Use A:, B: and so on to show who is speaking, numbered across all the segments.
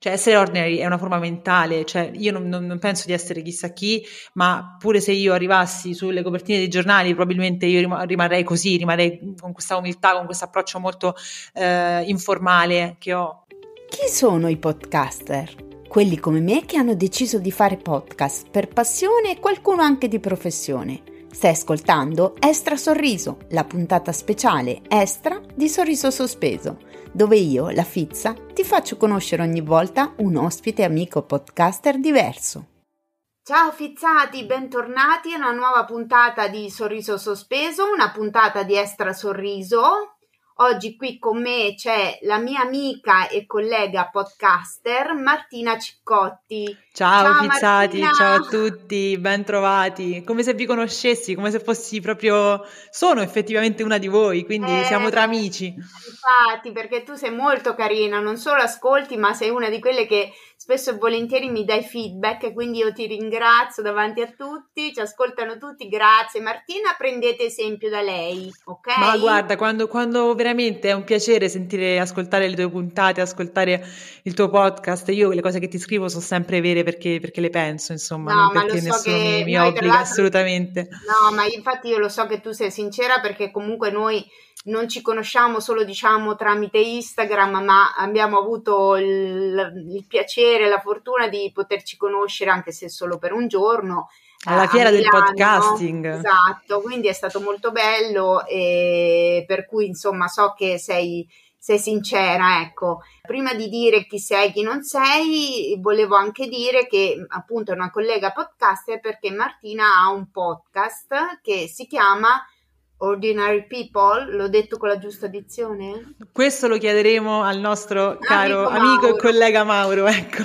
A: Cioè, essere ordinary è una forma mentale, cioè io non, non, non, penso di essere chissà chi, ma pure se io arrivassi sulle copertine dei giornali, probabilmente io rim- rimarrei così, rimarrei con questa umiltà, con questo approccio molto eh, informale che ho.
B: Chi sono i podcaster? Quelli come me che hanno deciso di fare podcast per passione e qualcuno anche di professione. Stai ascoltando Estra Sorriso, la puntata speciale Estra di Sorriso Sospeso dove io, la Fizza, ti faccio conoscere ogni volta un ospite amico podcaster diverso. Ciao fizzati, bentornati a una nuova puntata di Sorriso Sospeso, una puntata di Extra Sorriso. Oggi qui con me c'è la mia amica e collega podcaster Martina Ciccotti.
A: Ciao, ciao Pizzati, Martina. ciao a tutti, ben trovati. Come se vi conoscessi, come se fossi proprio sono effettivamente una di voi, quindi eh, siamo tra amici.
B: Infatti, perché tu sei molto carina, non solo ascolti, ma sei una di quelle che spesso e volentieri mi dai feedback, quindi io ti ringrazio davanti a tutti, ci ascoltano tutti, grazie. Martina, prendete esempio da lei, ok?
A: Ma guarda, quando, quando veramente è un piacere sentire, ascoltare le tue puntate, ascoltare il tuo podcast, io le cose che ti scrivo sono sempre vere perché, perché le penso, insomma, no, non perché so nessuno mi, mi obbliga assolutamente.
B: No, ma infatti io lo so che tu sei sincera perché comunque noi non ci conosciamo solo diciamo tramite Instagram, ma abbiamo avuto il, il piacere, la fortuna di poterci conoscere anche se solo per un giorno.
A: Alla eh, fiera del podcasting.
B: Esatto, quindi è stato molto bello e per cui insomma so che sei sei sincera, ecco. Prima di dire chi sei, chi non sei, volevo anche dire che appunto è una collega podcaster perché Martina ha un podcast che si chiama Ordinary People, l'ho detto con la giusta dizione?
A: Questo lo chiederemo al nostro caro amico, amico e collega Mauro, ecco.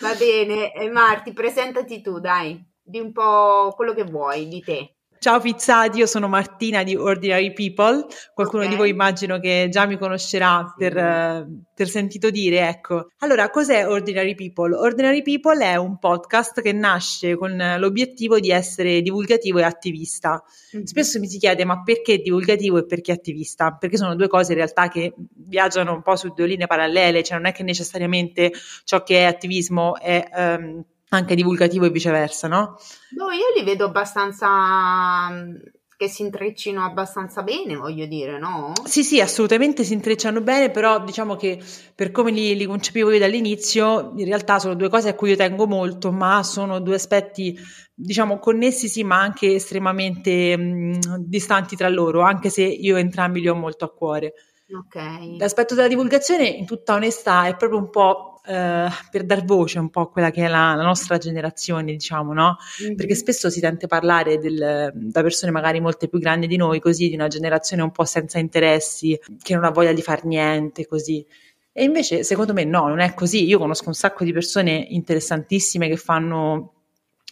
B: Va bene, e Marti, presentati tu, dai, di un po' quello che vuoi di te.
A: Ciao Pizzati, io sono Martina di Ordinary People, qualcuno okay. di voi immagino che già mi conoscerà per, uh, per, sentito dire, ecco. Allora, cos'è Ordinary People? Ordinary People è un podcast che nasce con l'obiettivo di essere divulgativo e attivista. Mm-hmm. Spesso mi si chiede ma perché divulgativo e perché attivista? Perché sono due cose in realtà che viaggiano un po' su due linee parallele, cioè non è che necessariamente ciò che è attivismo è... Um, anche divulgativo e viceversa, no?
B: No, io li vedo abbastanza mm, che si intreccino abbastanza bene, voglio dire, no?
A: Sì, sì, assolutamente si intrecciano bene, però diciamo che per come li, li, concepivo io dall'inizio, in realtà sono due cose a cui io tengo molto, ma sono due aspetti, diciamo, connessi sì, ma anche estremamente mh, mm, distanti tra loro, anche se io entrambi li ho molto a cuore.
B: Ok.
A: L'aspetto della divulgazione, in tutta onestà, è proprio un po' eh, per dar voce un po' a quella che è la, la nostra generazione, diciamo, no? Mm-hmm. Perché spesso si sente parlare del, da persone magari molte più grandi di noi, così, di una generazione un po' senza interessi, che non ha voglia di fare niente, così. E invece, secondo me, no, non è così. Io conosco un sacco di persone interessantissime che fanno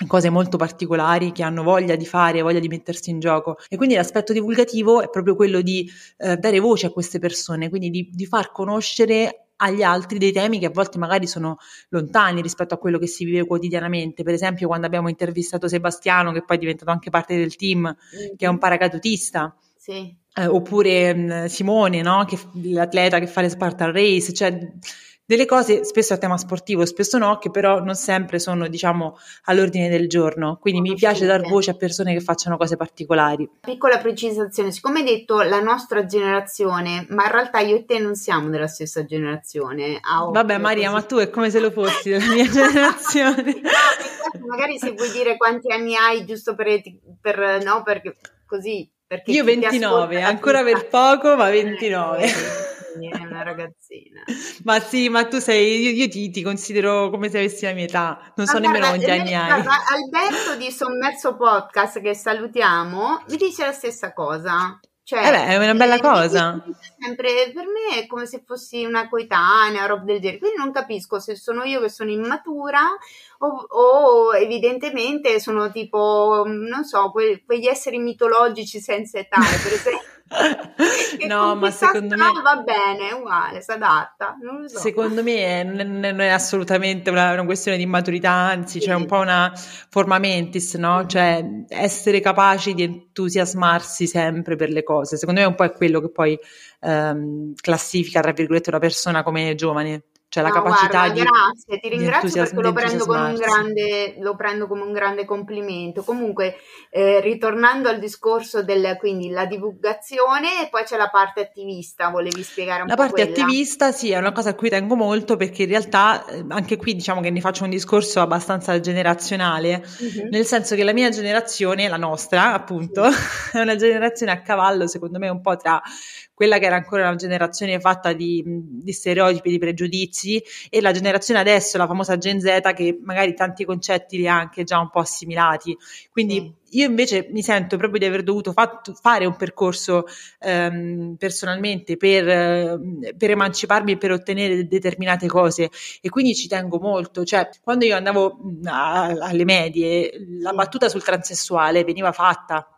A: cose molto particolari che hanno voglia di fare, voglia di mettersi in gioco e quindi l'aspetto divulgativo è proprio quello di eh, dare voce a queste persone, quindi di, di far conoscere agli altri dei temi che a volte magari sono lontani rispetto a quello che si vive quotidianamente. Per esempio, quando abbiamo intervistato Sebastiano, che poi è diventato anche parte del team, mm-hmm. che è un paracadutista.
B: Sì.
A: Eh, oppure mh, mm, Simone, no? che, l'atleta che fa le Spartan Race, cioè delle cose spesso a tema sportivo, spesso no, che però non sempre sono, diciamo, all'ordine del giorno. Quindi mi piace dar voce a persone che facciano cose particolari.
B: Piccola precisazione, siccome hai detto la nostra generazione, ma in realtà io e te non siamo della stessa generazione.
A: Ah, Vabbè, Maria, così. ma tu è come se lo fossi della mia generazione.
B: no, magari se vuoi dire quanti anni hai, giusto per, per no, perché così. Perché
A: io 29, ancora per poco, ma 29.
B: Ragazzina.
A: ma sì, ma tu sei, io, io ti, ti, considero come se avessi la mia età, non ma so nemmeno quanti anni hai.
B: Alberto di Sommerso Podcast, che salutiamo, mi dice la stessa cosa. Cioè,
A: eh beh, è una bella eh, cosa.
B: Sempre, per me è come se fossi una coetanea, roba del genere. Quindi non capisco se sono io che sono immatura o, o evidentemente sono tipo, non so, que- quegli esseri mitologici senza età, per esempio.
A: No, ma secondo me
B: va bene, uguale, si adatta. So.
A: Secondo me non è assolutamente una, una, questione di maturità, anzi, sì. c'è un po' una forma mentis, no? Mm. Cioè essere capaci di entusiasmarsi sempre per le cose. Secondo me è un po' quello che poi ehm, classifica, tra virgolette, una persona come giovane cioè la capacità
B: guarda,
A: di
B: grazie, ti ringrazio perché lo prendo, come un grande, lo prendo come un grande complimento. Comunque, eh, ritornando al discorso del quindi la divulgazione e poi c'è la parte attivista, volevi spiegare un
A: la
B: po'
A: La parte
B: quella?
A: attivista sì, è una cosa a cui tengo molto perché in realtà eh, anche qui diciamo che ne faccio un discorso abbastanza generazionale, mm-hmm. nel senso che la mia generazione, la nostra appunto, sì. è una generazione a cavallo secondo me un po' tra quella che era ancora una generazione fatta di, di, stereotipi, di pregiudizi, e la generazione adesso, la famosa Gen Z, che magari tanti concetti li ha anche già un po' assimilati. Quindi mm. io invece mi sento proprio di aver dovuto fatto, fare un percorso ehm, personalmente per, per, emanciparmi e per ottenere determinate cose, e quindi ci tengo molto. Cioè, quando io andavo a, alle medie, la battuta sul transessuale veniva fatta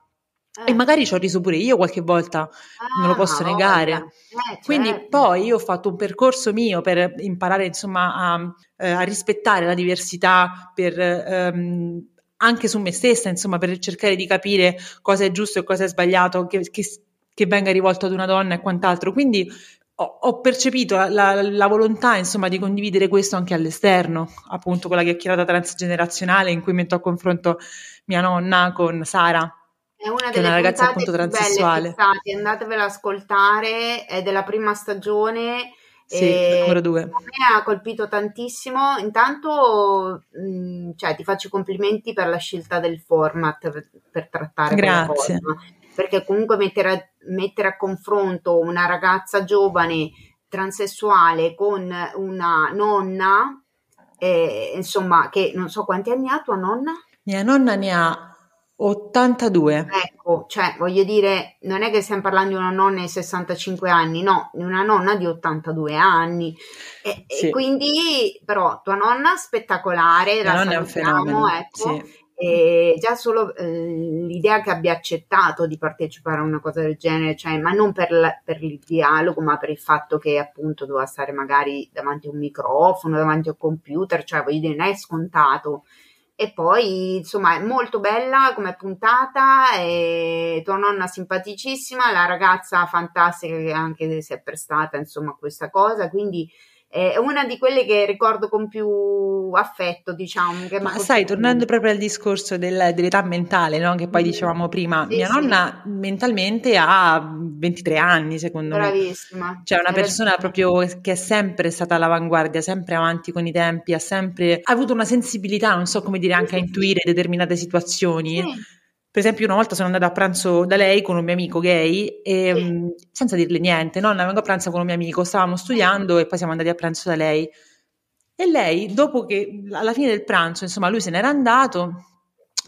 A: e eh. magari ci ho riso pure io qualche volta, ah, non lo posso negare. Eh, certo. Quindi poi io ho fatto un percorso mio per imparare insomma a, eh, a rispettare la diversità, per, ehm, anche su me stessa, insomma, per cercare di capire cosa è giusto e cosa è sbagliato, che, che, che venga rivolto ad una donna e quant'altro. Quindi ho, percepito la, la, la, volontà, insomma, di condividere questo anche all'esterno, appunto con la chiacchierata transgenerazionale in cui metto a confronto mia nonna con Sara
B: è una delle una ragazza appunto transessuale. Fissate, andatevela ad ascoltare, è della prima stagione.
A: Sì, numero due. A
B: me ha colpito tantissimo. Intanto, mh, mm, cioè, ti faccio i complimenti per la scelta del format per, per trattare
A: Grazie.
B: Cosa, perché comunque mettere a, mettere a confronto una ragazza giovane transessuale con una nonna, eh, insomma, che non so quanti anni ha tua nonna?
A: Mia nonna ne ha 82.
B: Ecco, cioè voglio dire, non è che stiamo parlando di una nonna di 65 anni, no, di una nonna di 82 anni. E, sì. e quindi, però, tua nonna spettacolare, la, la nonna fenomeno, ecco. Sì. E già solo eh, l'idea che abbia accettato di partecipare a una cosa del genere, cioè, ma non per, la, per, il dialogo, ma per il fatto che appunto doveva stare magari davanti a un microfono, davanti a un computer, cioè voglio dire, non è scontato e poi insomma è molto bella come puntata e tua nonna simpaticissima la ragazza fantastica che anche si è prestata insomma a questa cosa quindi è una di quelle che ricordo con più affetto, diciamo.
A: Ma sai, tornando proprio al discorso del, dell'età mentale, no? che poi mm. dicevamo prima, sì, mia sì. nonna mentalmente ha 23 anni, secondo
B: Bravissima.
A: me. Cioè, una persona proprio che è sempre stata all'avanguardia, sempre avanti con i tempi, ha sempre avuto una sensibilità, non so come dire, anche a intuire determinate situazioni. Sì per esempio, una volta sono andata a pranzo da lei con un mio amico gay e sì. mh, senza dirle niente, no? Vengo a pranzo con un mio amico, stavamo studiando e poi siamo andati a pranzo da lei. E lei, dopo che alla fine del pranzo, insomma, lui se n'era andato,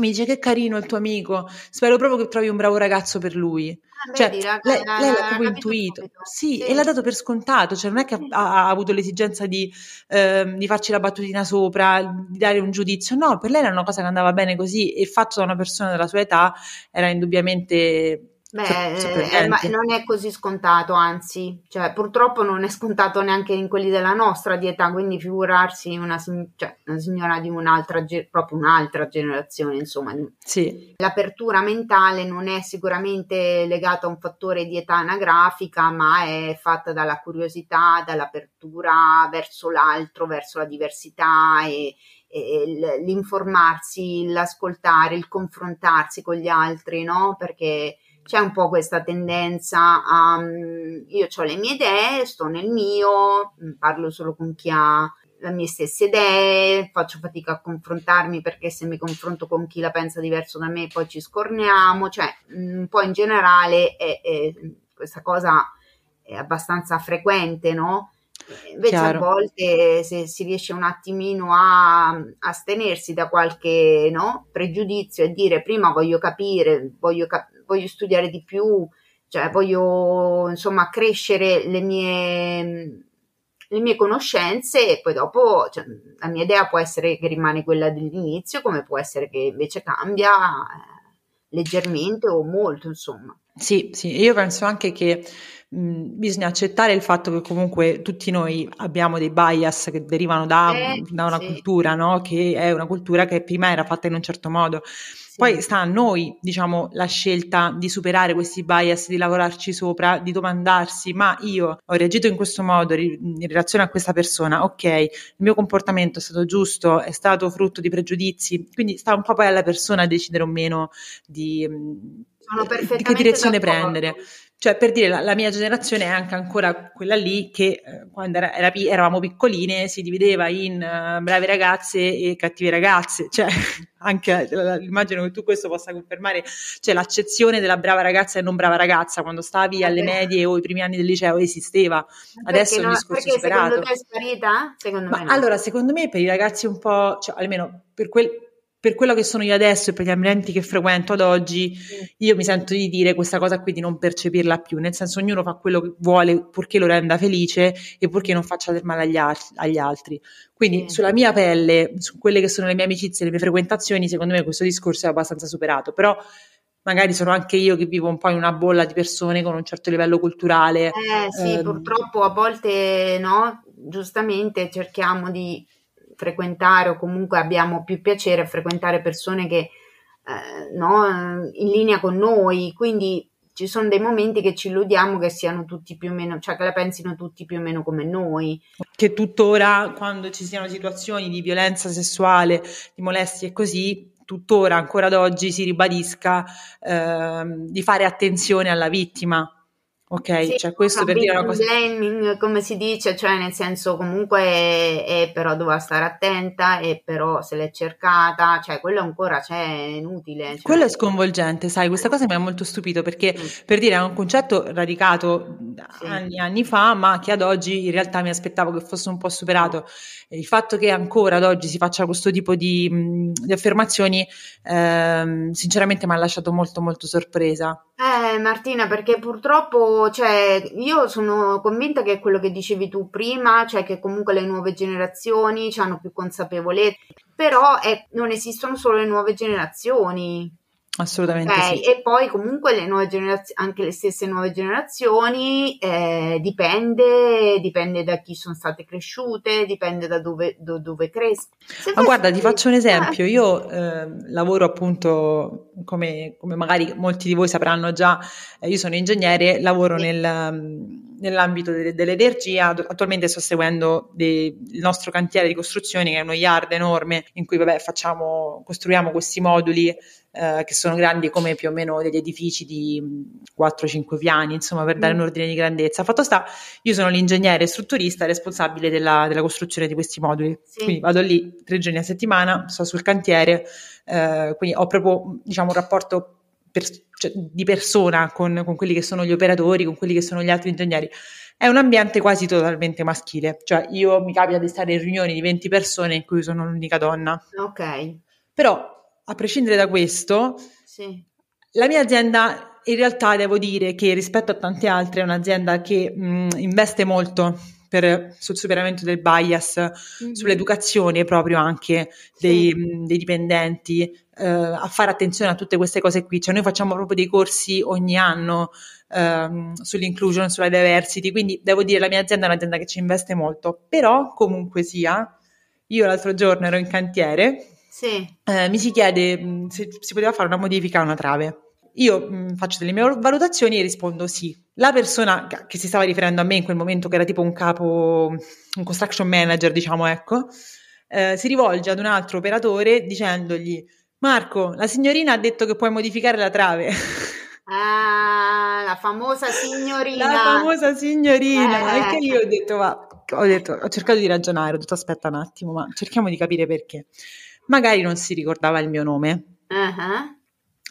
A: mi dice che carino il tuo amico, spero proprio che trovi un bravo ragazzo per lui. Ah, cioè, vedi, lei, lei l'ha proprio intuito, sì, sì, e l'ha dato per scontato, cioè non è che ha, ha avuto l'esigenza di, eh, di, farci la battutina sopra, di dare un giudizio, no, per lei era una cosa che andava bene così e fatto da una persona della sua età era indubbiamente
B: Beh, eh, ma non è così scontato, anzi, cioè, purtroppo non è scontato neanche in quelli della nostra dieta, quindi figurarsi una, cioè, una signora di un'altra, proprio un'altra generazione, insomma.
A: Sì.
B: L'apertura mentale non è sicuramente legata a un fattore di età anagrafica, ma è fatta dalla curiosità, dall'apertura verso l'altro, verso la diversità e, e l'informarsi, l'ascoltare, il confrontarsi con gli altri, no? Perché c'è un po' questa tendenza a um, io ho le mie idee, sto nel mio, mm, parlo solo con chi ha le mie stesse idee, faccio fatica a confrontarmi perché se mi confronto con chi la pensa diverso da me poi ci scorniamo, cioè mm, un po' in generale è, è, questa cosa è abbastanza frequente, no? Invece Chiaro. a volte se si riesce un attimino a astenersi da qualche no, pregiudizio e dire prima voglio capire, voglio capire voglio studiare di più, cioè voglio insomma crescere le mie, le mie conoscenze e poi dopo cioè, la mia idea può essere che rimane quella dell'inizio come può essere che invece cambia eh, leggermente o molto insomma.
A: Sì, sì, io penso anche che mh, bisogna accettare il fatto che comunque tutti noi abbiamo dei bias che derivano da,
B: Eh,
A: da una
B: sì,
A: cultura, no? Che è una cultura che prima era fatta in un certo modo. Poi
B: sì.
A: sta a noi, diciamo, la scelta di superare questi bias, di lavorarci sopra, di domandarsi, ma io ho reagito in questo modo in relazione a questa persona, ok, il mio comportamento è stato giusto, è stato frutto di pregiudizi, quindi sta un po' poi alla persona decidere o meno di, di che
B: perfettamente
A: direzione
B: d'accordo.
A: prendere. Cioè, per dire, la, la mia generazione è anche ancora quella lì che eh, quando era- era eravamo piccoline si divideva in eh, brave ragazze e cattive ragazze. Cioè, anche eh, immagino che tu questo possa confermare, cioè l'accezione della brava ragazza e non brava ragazza quando stavi alle medie o i primi anni del liceo esisteva. Adesso
B: Perché,
A: è un
B: no-
A: discorso
B: perché secondo
A: superato.
B: te è sparita? Secondo me
A: Ma
B: no.
A: allora, secondo me per i ragazzi un po', cioè almeno per, quel, per quello che sono io adesso e per gli ambienti che frequento ad oggi, io mi sento di dire questa cosa qui di non percepirla più, nel senso ognuno fa quello che vuole purché lo renda felice e purché non faccia del male agli, al- agli altri. Quindi
B: Sì.
A: sulla mia pelle, su quelle che sono le mie amicizie, le mie frequentazioni, secondo me questo discorso è abbastanza superato, però magari sono anche io che vivo un po' in una bolla di persone con un certo livello culturale.
B: Eh sì,
A: ehm,
B: purtroppo a volte no, giustamente cerchiamo di frequentare o comunque abbiamo più piacere a frequentare persone che eh, no, in linea con noi, quindi ci sono dei momenti che ci illudiamo che siano tutti più o meno, cioè che la pensino tutti più o meno come noi.
A: che tuttora quando ci siano situazioni di violenza sessuale, di molestie e così, tuttora ancora ad oggi si ribadisca ehm, di fare attenzione alla vittima. Ok,
B: Sì,
A: cioè questo per dire una cosa.
B: blaming, come si dice, cioè nel senso comunque è, è però doveva stare attenta e però se l'è cercata, cioè quello ancora c'è, è inutile. Cioè.
A: Quello è sconvolgente, sai, questa cosa mi ha molto stupito perché
B: Mm.
A: per dire è un concetto radicato
B: Sì.
A: anni anni fa, ma che ad oggi in realtà mi aspettavo che fosse un po' superato. Il fatto che ancora ad oggi si faccia questo tipo di, mh, di affermazioni, ehm, sinceramente mi ha lasciato molto molto sorpresa.
B: Eh, Martina, perché purtroppo, cioè, io sono convinta che quello che dicevi tu prima, cioè che comunque le nuove generazioni hanno più consapevolezza, però è- non esistono solo le nuove generazioni.
A: Assolutamente
B: Ok,
A: sì.
B: e poi comunque le nuove generazioni, anche le stesse nuove generazioni, eh, dipende, dipende da chi sono state cresciute, dipende da dove, do- dove crescono.
A: Ma guarda, ti faccio un esempio.
B: eh,
A: Io ehm, lavoro appunto, come, come magari molti di voi sapranno già, eh, io sono ingegnere, lavoro
B: Sì.
A: nel, um, nell'ambito de- dell'energia. Attualmente sto seguendo de- il nostro cantiere di costruzioni, che è uno yard enorme, in cui vabbè, facciamo, costruiamo questi moduli eh, che sono grandi come più o meno degli edifici di mh, 4-5 piani, insomma, per dare
B: Mm.
A: un ordine di grandezza. Fatto sta, io sono l'ingegnere strutturista responsabile della, della costruzione di questi moduli.
B: Sì.
A: Quindi vado lì tre giorni a settimana, sto sul cantiere, eh, quindi ho proprio diciamo, un rapporto per- cioè, di persona con, con quelli che sono gli operatori, con quelli che sono gli altri ingegneri. È un ambiente quasi totalmente maschile, cioè io mi capita di stare in riunioni di 20 persone in cui sono l'unica donna.
B: Ok,
A: Però, a prescindere da questo,
B: sì.
A: la mia azienda in realtà devo dire che rispetto a tante altre è un'azienda che mh, investe molto per, sul superamento del bias,
B: Mhm.
A: sull'educazione proprio anche dei, mh, dei dipendenti, eh, a fare attenzione a tutte queste cose qui. Cioè noi facciamo proprio dei corsi ogni anno ehm, sull'inclusion, sulla diversity, quindi devo dire la mia azienda è un'azienda che ci investe molto, però comunque sia, io l'altro giorno ero in cantiere
B: Sì,
A: eh, mi si chiede mh, se si poteva fare una modifica a una trave. Io mh, faccio delle mie valutazioni e rispondo sì. La persona che si stava riferendo a me in quel momento, che era tipo un capo, un construction manager, diciamo, ecco, eh, si rivolge ad un altro operatore dicendogli: Marco, la signorina ha detto che puoi modificare la trave.
B: Ah, la famosa signorina.
A: La famosa signorina.
B: Eh.
A: E che io ho detto, ma ho detto, ho cercato di ragionare, ho detto aspetta un attimo, ma cerchiamo di capire perché. Magari non si ricordava il mio nome,
B: Ah,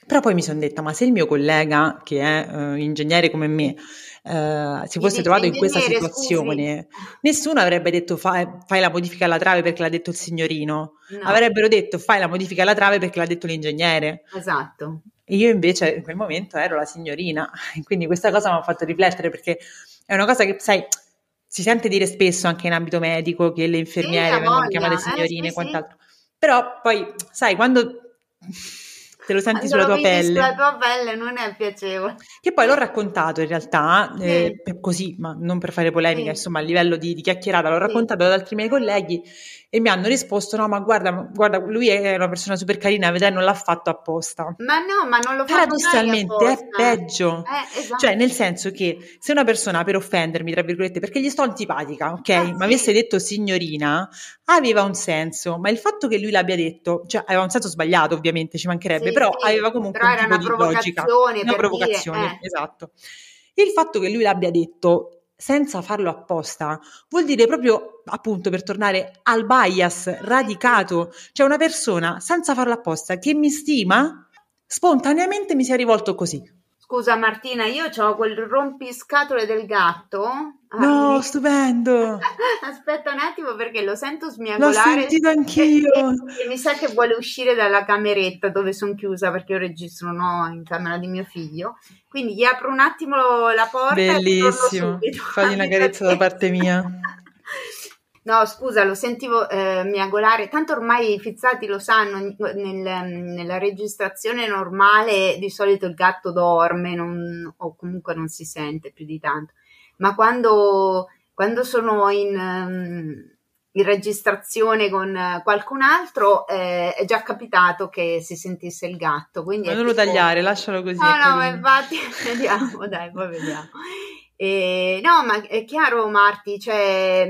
A: però poi mi sono detta, ma se il mio collega, che è eh, ingegnere come me, eh, si fosse trovato in questa
B: "Ingegnere,
A: situazione, nessuno avrebbe detto fai, fai la modifica alla trave perché l'ha detto il signorino,
B: No,
A: avrebbero detto fai la modifica alla trave perché l'ha detto l'ingegnere.
B: esatto.
A: E io invece in quel momento ero la signorina, quindi questa cosa mi ha fatto riflettere perché è una cosa che, sai, si sente dire spesso anche in ambito medico che le infermiere
B: ha
A: vengono
B: voglia,
A: chiamate
B: eh,
A: signorine
B: sì,
A: e
B: sì.
A: quant'altro. Però poi, sai, quando te lo senti sulla tua pelle.
B: Sulla tua pelle non è piacevole.
A: Che poi l'ho raccontato in realtà, eh, così, ma non per fare polemica, sì. insomma, a livello di, di chiacchierata, l'ho raccontato ad altri miei colleghi e mi hanno risposto: No, ma guarda, guarda, lui è una persona super carina, vedrai, non l'ha fatto apposta.
B: Ma no, ma non lo fa
A: Paradossalmente è peggio. Eh, esatto. Cioè, nel senso che se una persona per offendermi, tra virgolette, perché gli sto antipatica, ok, ah, ma avesse detto signorina, aveva un senso, ma il fatto che lui l'abbia detto, cioè aveva un senso sbagliato, ovviamente, ci mancherebbe, sì, però sì, aveva comunque però un tipo di logica, una provocazione, dire, eh. esatto. Il fatto che lui l'abbia detto senza farlo apposta, vuol dire proprio appunto per tornare al bias radicato, cioè una persona senza farlo apposta che mi stima spontaneamente mi si è rivolto così.
B: Scusa Martina, io ho quel rompiscatole del gatto.
A: No, ah, stupendo!
B: Aspetta un attimo perché lo sento smiagolare. L'ho
A: sentito anch'io.
B: E, e, mi sa che vuole uscire dalla cameretta dove sono chiusa perché io registro no, in camera di mio figlio. Quindi gli apro un attimo la porta.
A: Bellissimo. Fagli una carezza da parte mia.
B: No, scusa, lo sentivo eh, miagolare, tanto ormai i fizzati lo sanno, nel, nella registrazione normale di solito il gatto dorme non, o comunque non si sente più di tanto, ma quando, quando sono in, um, in, registrazione con qualcun altro eh, è già capitato che si sentisse il gatto. Quindi
A: ma non lo tagliare, lascialo così.
B: No, no, ma infatti, vediamo, dai, poi vediamo. E, no, ma è chiaro, Marti, cioè,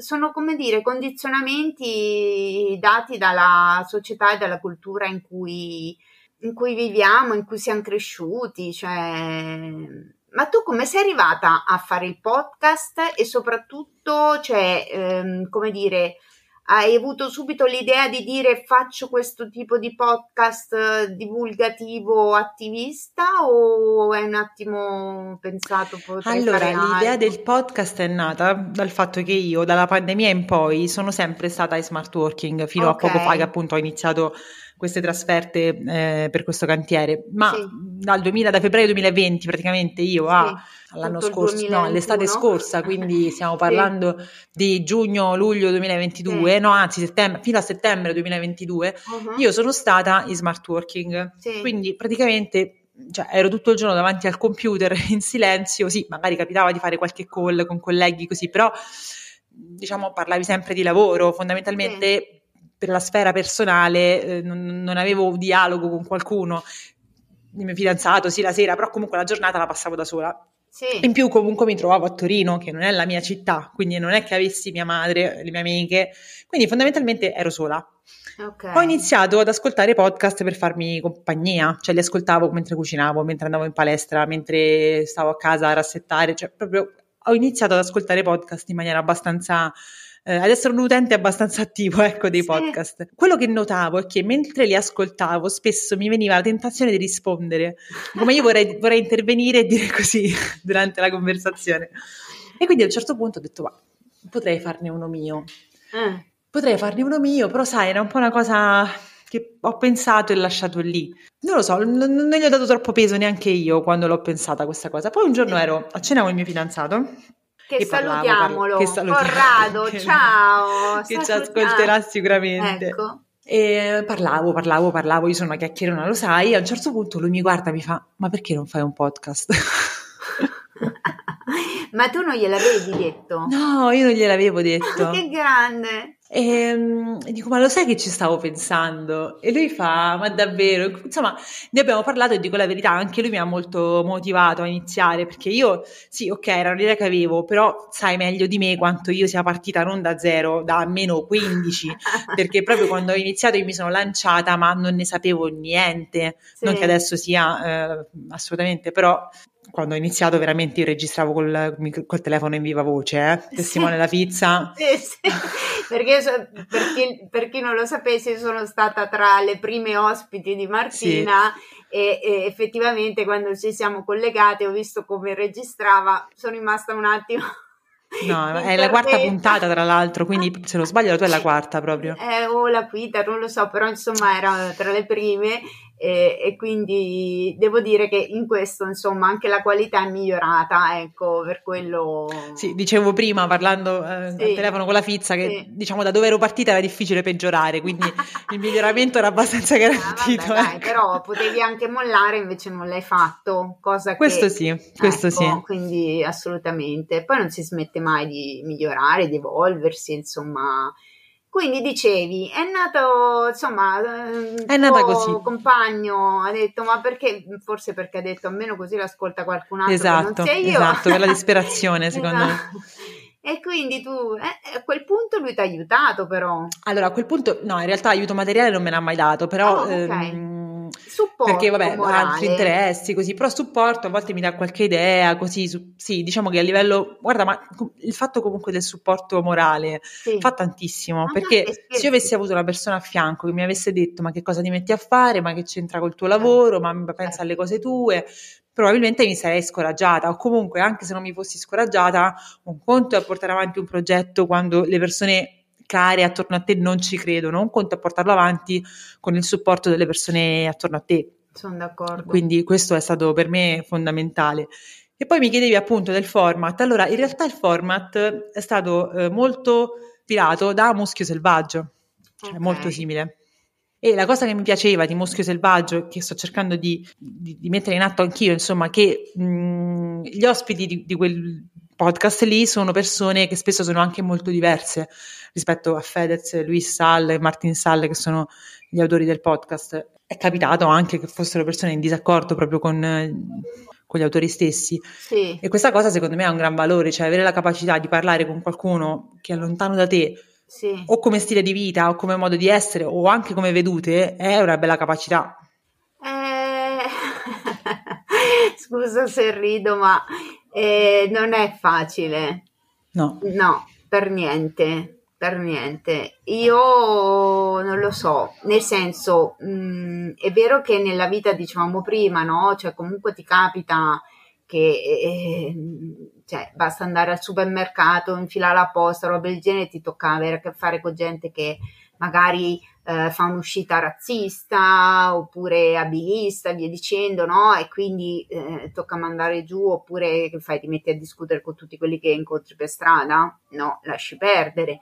B: sono come dire condizionamenti dati dalla società e dalla cultura in cui, in cui viviamo, in cui siamo cresciuti. Cioè... Ma tu come sei arrivata a fare il podcast e soprattutto, cioè, ehm, come dire, hai avuto subito l'idea di dire faccio questo tipo di podcast divulgativo attivista o è un attimo pensato
A: allora l'idea altro? del podcast è nata dal fatto che io dalla pandemia in poi sono sempre stata in smart working fino okay. a poco fa che appunto ho iniziato queste trasferte eh, per questo cantiere ma sì. dal 2000 da febbraio 2020 praticamente io sì. a l'anno scorso, no, l'estate scorsa, quindi stiamo parlando sì. di giugno-luglio 2022, sì. no, anzi settembre, fino a settembre 2022, uh-huh. io sono stata in smart working, quindi praticamente cioè, ero tutto il giorno davanti al computer in silenzio, sì, magari capitava di fare qualche call con colleghi così, però diciamo parlavi sempre di lavoro, fondamentalmente per la sfera personale eh, non, non avevo dialogo con qualcuno, il mio fidanzato, sì, la sera, però comunque la giornata la passavo da sola. Sì. In più comunque mi trovavo a Torino, che non è la mia città, quindi non è che avessi mia madre, le mie amiche, quindi fondamentalmente ero sola. Okay. Ho iniziato ad ascoltare podcast per farmi compagnia, cioè li ascoltavo mentre cucinavo, mentre andavo in palestra, mentre stavo a casa a rassettare, cioè proprio ho iniziato ad ascoltare podcast in maniera abbastanza eh, ad essere un utente abbastanza attivo ecco, dei sì. podcast. Quello che notavo è che mentre li ascoltavo spesso mi veniva la tentazione di rispondere, come io vorrei, vorrei intervenire e dire così durante la conversazione. E quindi a un certo punto ho detto, ma potrei farne uno mio. Eh. Potrei farne uno mio, però sai, era un po' una cosa che ho pensato e lasciato lì. Non lo so, non, non gli ho dato troppo peso neanche io quando l'ho pensata questa cosa. Poi un giorno ero a cena con il mio fidanzato
B: che salutiamolo, che salutiamo, Corrado, che, ciao.
A: Che ci ascolterà sicuramente. Ecco. E parlavo, parlavo, parlavo, io sono una chiacchierona, lo sai, a un certo punto lui mi guarda e mi fa, ma perché non fai un podcast?
B: ma tu non gliel'avevi detto?
A: No, io non gliel'avevo detto.
B: che grande!
A: E, ehm, e, dico, ma lo sai che ci stavo pensando? E lui fa, ma davvero? Insomma, ne abbiamo parlato e dico la verità, anche lui mi ha molto motivato a iniziare, perché io, sì, ok, era un'idea che avevo, però sai meglio di me quanto io sia partita non da zero, da meno 15, perché proprio quando ho iniziato io mi sono lanciata, ma non ne sapevo niente, sì. non che adesso sia eh, assolutamente, però quando ho iniziato veramente io registravo col, col telefono in viva voce, eh? testimone sì. la pizza.
B: Sì, sì. Perché per chi, per chi, non lo sapesse sono stata tra le prime ospiti di Martina sì. e, e, effettivamente quando ci siamo collegate ho visto come registrava, sono rimasta un attimo...
A: No, è la quarta puntata tra l'altro, quindi se non sbaglio la tua è la quarta proprio.
B: Eh, o la quinta, non lo so, però insomma era tra le prime e, e, quindi devo dire che in questo insomma anche la qualità è migliorata, ecco, per quello...
A: Sì, dicevo prima parlando eh, sì, al telefono con la Fizza che sì. diciamo da dove ero partita era difficile peggiorare, quindi il miglioramento era abbastanza garantito.
B: Ah, vabbè, ecco. però potevi anche mollare, invece non l'hai fatto, cosa
A: questo che... Sì, questo ecco, sì,
B: quindi assolutamente. Poi non si smette mai di migliorare, di evolversi, insomma quindi dicevi, è nato, insomma,
A: è nata così.
B: compagno ha detto, ma perché? Forse perché ha detto, almeno così l'ascolta qualcun altro
A: esatto, Esatto, per la disperazione, secondo esatto. me.
B: E quindi tu, eh, a quel punto lui ti ha aiutato però.
A: Allora, a quel punto, no, in realtà aiuto materiale non me l'ha mai dato, però... Oh, okay. ehm,
B: supporto
A: perché vabbè
B: morale.
A: altri interessi così però supporto a volte mi dà qualche idea così su, sì diciamo che a livello guarda ma il fatto comunque del supporto morale sì. fa tantissimo ah, perché se io avessi avuto una persona a fianco che mi avesse detto ma che cosa ti metti a fare? Ma che c'entra col tuo lavoro? Ma pensa alle cose tue. Probabilmente mi sarei scoraggiata o comunque anche se non mi fossi scoraggiata un conto è portare avanti un progetto quando le persone care attorno a te non ci credono, un conto è portarlo avanti con il supporto delle persone attorno a te.
B: Sono d'accordo.
A: Quindi questo è stato per me fondamentale. E poi mi chiedevi appunto del format. Allora, in realtà il format è stato eh, molto ispirato da Muschio Selvaggio, cioè okay. molto simile. E la cosa che mi piaceva di Muschio Selvaggio, che sto cercando di, di, di mettere in atto anch'io, insomma, che mh, gli ospiti di, di quel podcast lì sono persone che spesso sono anche molto diverse rispetto a Fedez, Luis Sall e Martin Sall che sono gli autori del podcast. È capitato anche che fossero persone in disaccordo proprio con, con gli autori stessi.
B: Sì.
A: E questa cosa secondo me ha un gran valore, cioè avere la capacità di parlare con qualcuno che è lontano da te,
B: sì.
A: o come stile di vita, o come modo di essere, o anche come vedute, è una bella capacità.
B: Eh... Scusa se rido, ma eh, non è facile.
A: No.
B: No, per niente, per niente. Io non lo so, nel senso, mh, mm, è vero che nella vita, dicevamo prima, no? Cioè comunque ti capita che eh, cioè, basta andare al supermercato, infilare la posta, roba del genere, ti tocca avere a che fare con gente che magari eh, fa un'uscita razzista oppure abilista, via dicendo, no? E quindi eh, tocca mandare giù oppure che fai? Ti metti a discutere con tutti quelli che incontri per strada? No, lasci perdere.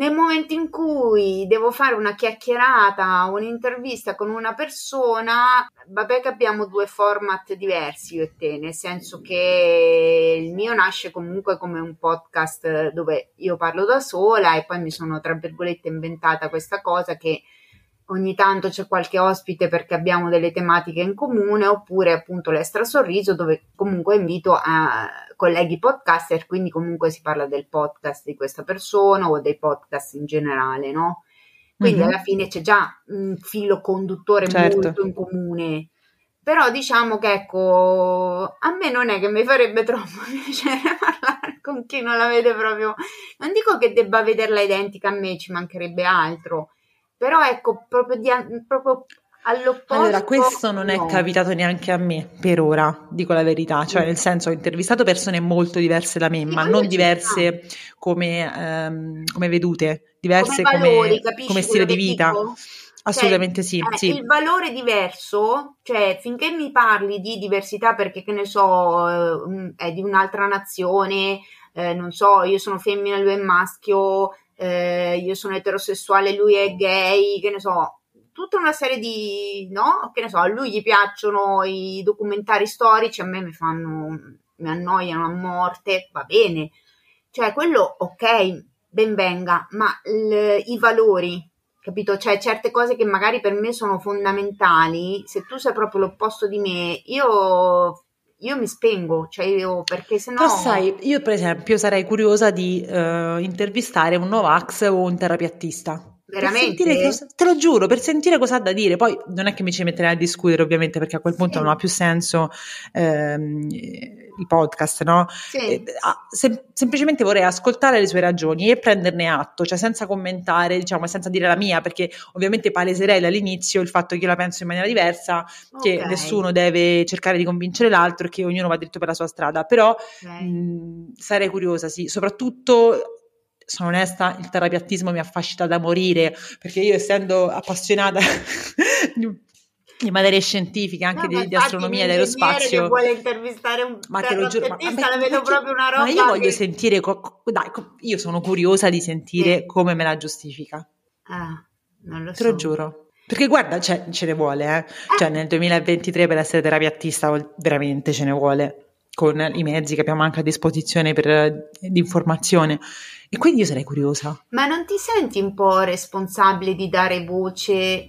B: Nel momento in cui devo fare una chiacchierata, un'intervista con una persona, vabbè che abbiamo due format diversi io e te, nel senso che il mio nasce comunque come un podcast dove io parlo da sola e poi mi sono tra virgolette inventata questa cosa che ogni tanto c'è qualche ospite perché abbiamo delle tematiche in comune, oppure appunto l'estra sorriso dove comunque invito a colleghi podcaster, quindi comunque si parla del podcast di questa persona o dei podcast in generale, no? Quindi mm-hmm. alla fine c'è già un filo conduttore certo. molto in comune. Però diciamo che ecco, a me non è che mi farebbe troppo piacere parlare con chi non la vede proprio. Non dico che debba vederla identica a me, ci mancherebbe altro però ecco, proprio, di, proprio all'opposto.
A: Allora, questo non no. è capitato neanche a me per ora, dico la verità, cioè mm. nel senso ho intervistato persone molto diverse da me, sì, ma non diverse come, um, come, vedute, diverse come, valori, come, come stile di vita. Dico? Assolutamente cioè, sì,
B: eh,
A: sì,
B: Il valore diverso, cioè finché mi parli di diversità perché che ne so, eh, è di un'altra nazione, eh, non so, io sono femmina, lui è maschio, eh, io sono eterosessuale, lui è gay, che ne so, tutta una serie di, no? Che ne so, a lui gli piacciono i documentari storici, a me mi fanno, mi annoiano a morte, va bene. Cioè, quello, ok, ben venga, ma l- i valori, capito? Cioè, certe cose che magari per me sono fondamentali, se tu sei proprio l'opposto di me, io io mi spengo, cioè io perché sennò...
A: Però sai, io per esempio sarei curiosa di uh, intervistare un Novax o un terapiattista.
B: Veramente?
A: Cosa, te lo giuro, per sentire cosa ha da dire. Poi non è che mi ci metterei a discutere, ovviamente, perché a quel punto sì. non ha più senso ehm, il podcast, no?
B: Sì. Eh,
A: sem- semplicemente vorrei ascoltare le sue ragioni e prenderne atto, cioè senza commentare, diciamo, senza dire la mia, perché ovviamente paleserei dall'inizio il fatto che io la penso in maniera diversa, okay. che nessuno deve cercare di convincere l'altro e che ognuno va dritto per la sua strada. Però okay. mh, sarei curiosa, sì, soprattutto sono onesta, il terapiattismo mi affascina da morire, perché io essendo appassionata di materie scientifiche, anche no, di, di astronomia, dello
B: vuole intervistare un
A: ma te lo giuro, ma,
B: ma, la vedo proprio una roba.
A: Ma io voglio
B: che...
A: sentire, co- dai, co- io sono curiosa di sentire sì. come me la giustifica.
B: Ah, non lo
A: te so. Te lo giuro. Perché guarda, cioè, ce ne vuole, eh. eh. Cioè, nel 2023 per essere terapiattista veramente ce ne vuole con i mezzi che abbiamo anche a disposizione per, di informazione. E quindi io sarei curiosa.
B: Ma non ti senti un po' responsabile di dare voce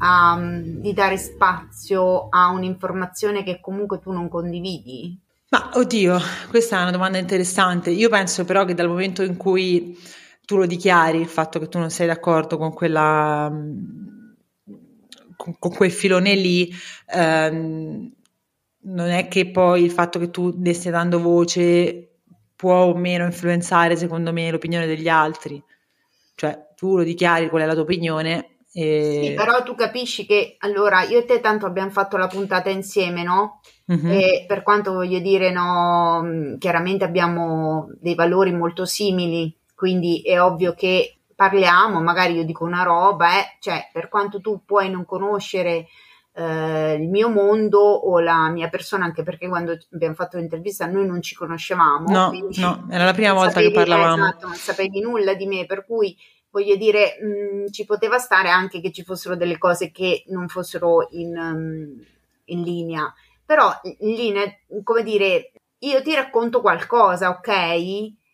B: um, di dare spazio a un'informazione che comunque tu non condividi?
A: Ma oddio, questa è una domanda interessante. Io penso però che dal momento in cui tu lo dichiari, il fatto che tu non sei d'accordo con quella con, con quel filone lì, ehm, non è che poi il fatto che tu ne stia dando voce può o meno influenzare, secondo me, l'opinione degli altri. Cioè, tu lo dichiari qual è la tua opinione
B: e... Sì, però tu capisci che allora io e te tanto abbiamo fatto la puntata insieme, no? Mm-hmm. E per quanto voglio dire, no, mm, chiaramente abbiamo dei valori molto simili, quindi è ovvio che parliamo, magari io dico una roba, eh, cioè per quanto tu puoi non conoscere eh, il mio mondo o la mia persona, anche perché quando abbiamo fatto l'intervista noi non ci conoscevamo.
A: No, no, era la prima volta sapevi, che parlavamo.
B: Esatto, non sapevi nulla di me, per cui voglio dire, mh, mm, ci poteva stare anche che ci fossero delle cose che non fossero in, um, in linea, però in linea, come dire, io ti racconto qualcosa, ok?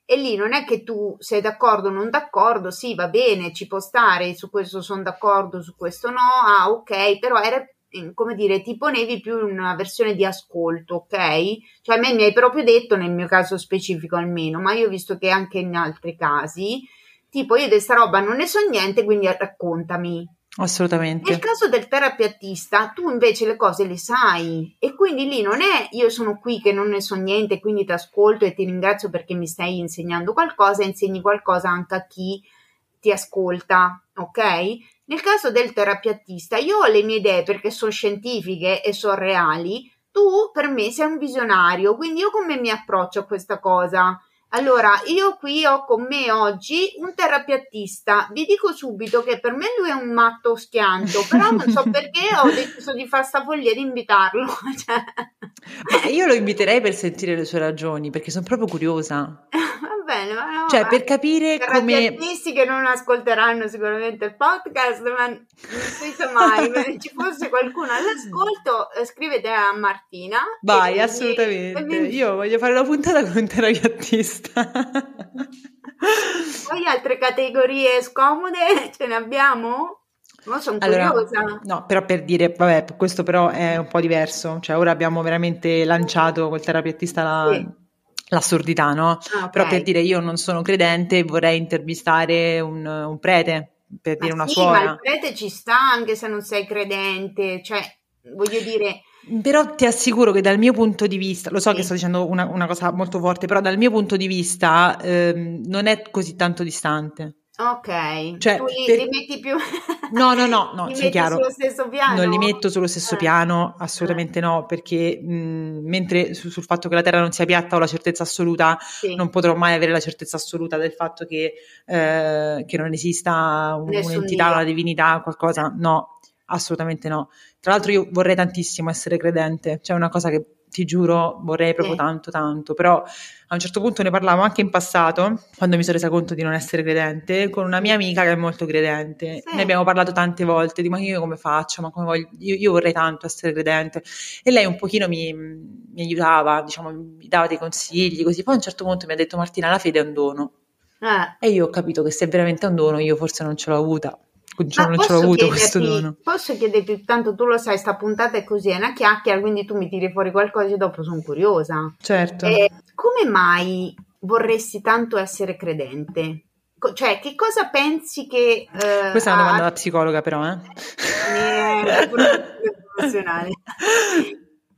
B: E lì non è che tu sei d'accordo o non d'accordo, sì, va bene, ci può stare, su questo sono d'accordo, su questo no, ah, ok, però era come dire, ti ponevi più in una versione di ascolto, ok? Cioè a me mi hai proprio detto, nel mio caso specifico almeno, ma io ho visto che anche in altri casi, tipo io di questa roba non ne so niente, quindi raccontami.
A: Assolutamente.
B: Nel caso del terapeutista, tu invece le cose le sai e quindi lì non è io sono qui che non ne so niente, quindi ti ascolto e ti ringrazio perché mi stai insegnando qualcosa, insegni qualcosa anche a chi ti ascolta, ok? Nel caso del terapeutista, io ho le mie idee perché sono scientifiche e sono reali, tu per me sei un visionario, quindi io come mi approccio a questa cosa? Allora, io qui ho con me oggi un terapeutista. Vi dico subito che per me lui è un matto schianto, però non so perché ho deciso di fare sta follia di invitarlo.
A: cioè. Io lo inviterei per sentire le sue ragioni, perché sono proprio curiosa.
B: Va bene, ma no,
A: cioè per capire come...
B: artisti che non ascolteranno sicuramente il podcast, ma non si sa mai, se ci fosse qualcuno all'ascolto, eh, scrivete a Martina.
A: Vai, assolutamente. Mi... Io voglio fare la puntata con un terapeutista vista.
B: Poi altre categorie scomode ce ne abbiamo? No, sono allora, curiosa.
A: No, però per dire, vabbè, questo però è un po' diverso. Cioè, ora abbiamo veramente lanciato col terapeutista la, sì. l'assurdità, no? Ah, okay. Però per dire, io non sono credente e vorrei intervistare un, un prete, per ma dire una
B: sì,
A: suora.
B: Ma il prete ci sta anche se non sei credente, cioè, voglio dire
A: però ti assicuro che dal mio punto di vista, lo so sì. che sto dicendo una, una, cosa molto forte, però dal mio punto di vista ehm, non è così tanto distante.
B: Ok, cioè, tu li, per... li metti più...
A: no, no, no, no,
B: c'è
A: chiaro.
B: sullo stesso piano?
A: Non li metto sullo stesso eh. piano, assolutamente eh. no, perché mh, mentre su, sul fatto che la Terra non sia piatta ho la certezza assoluta, sì. non potrò mai avere la certezza assoluta del fatto che, eh, che non esista un, un'entità, Dio. una divinità, qualcosa, no, Assolutamente no. Tra l'altro io vorrei tantissimo essere credente, cioè una cosa che ti giuro vorrei proprio tanto tanto, però a un certo punto ne parlavo anche in passato, quando mi sono resa conto di non essere credente, con una mia amica che è molto credente. Sì. Ne abbiamo parlato tante volte, di ma io come faccio, ma come voglio, io, io vorrei tanto essere credente. E lei un pochino mi, mi aiutava, diciamo, mi dava dei consigli, così. Poi a un certo punto mi ha detto Martina, la fede è un dono.
B: Ah.
A: E io ho capito che se è veramente un dono, io forse non ce l'ho avuta cioè, non ce l'ho avuto questo dono.
B: Posso chiederti, tanto tu lo sai, sta puntata è così, è una chiacchiera, quindi tu mi tiri fuori qualcosa e dopo sono curiosa.
A: Certo.
B: Eh, come mai vorresti tanto essere credente? Cioè, che cosa pensi che...
A: Eh, Questa è una domanda da psicologa però, eh?
B: eh professionale.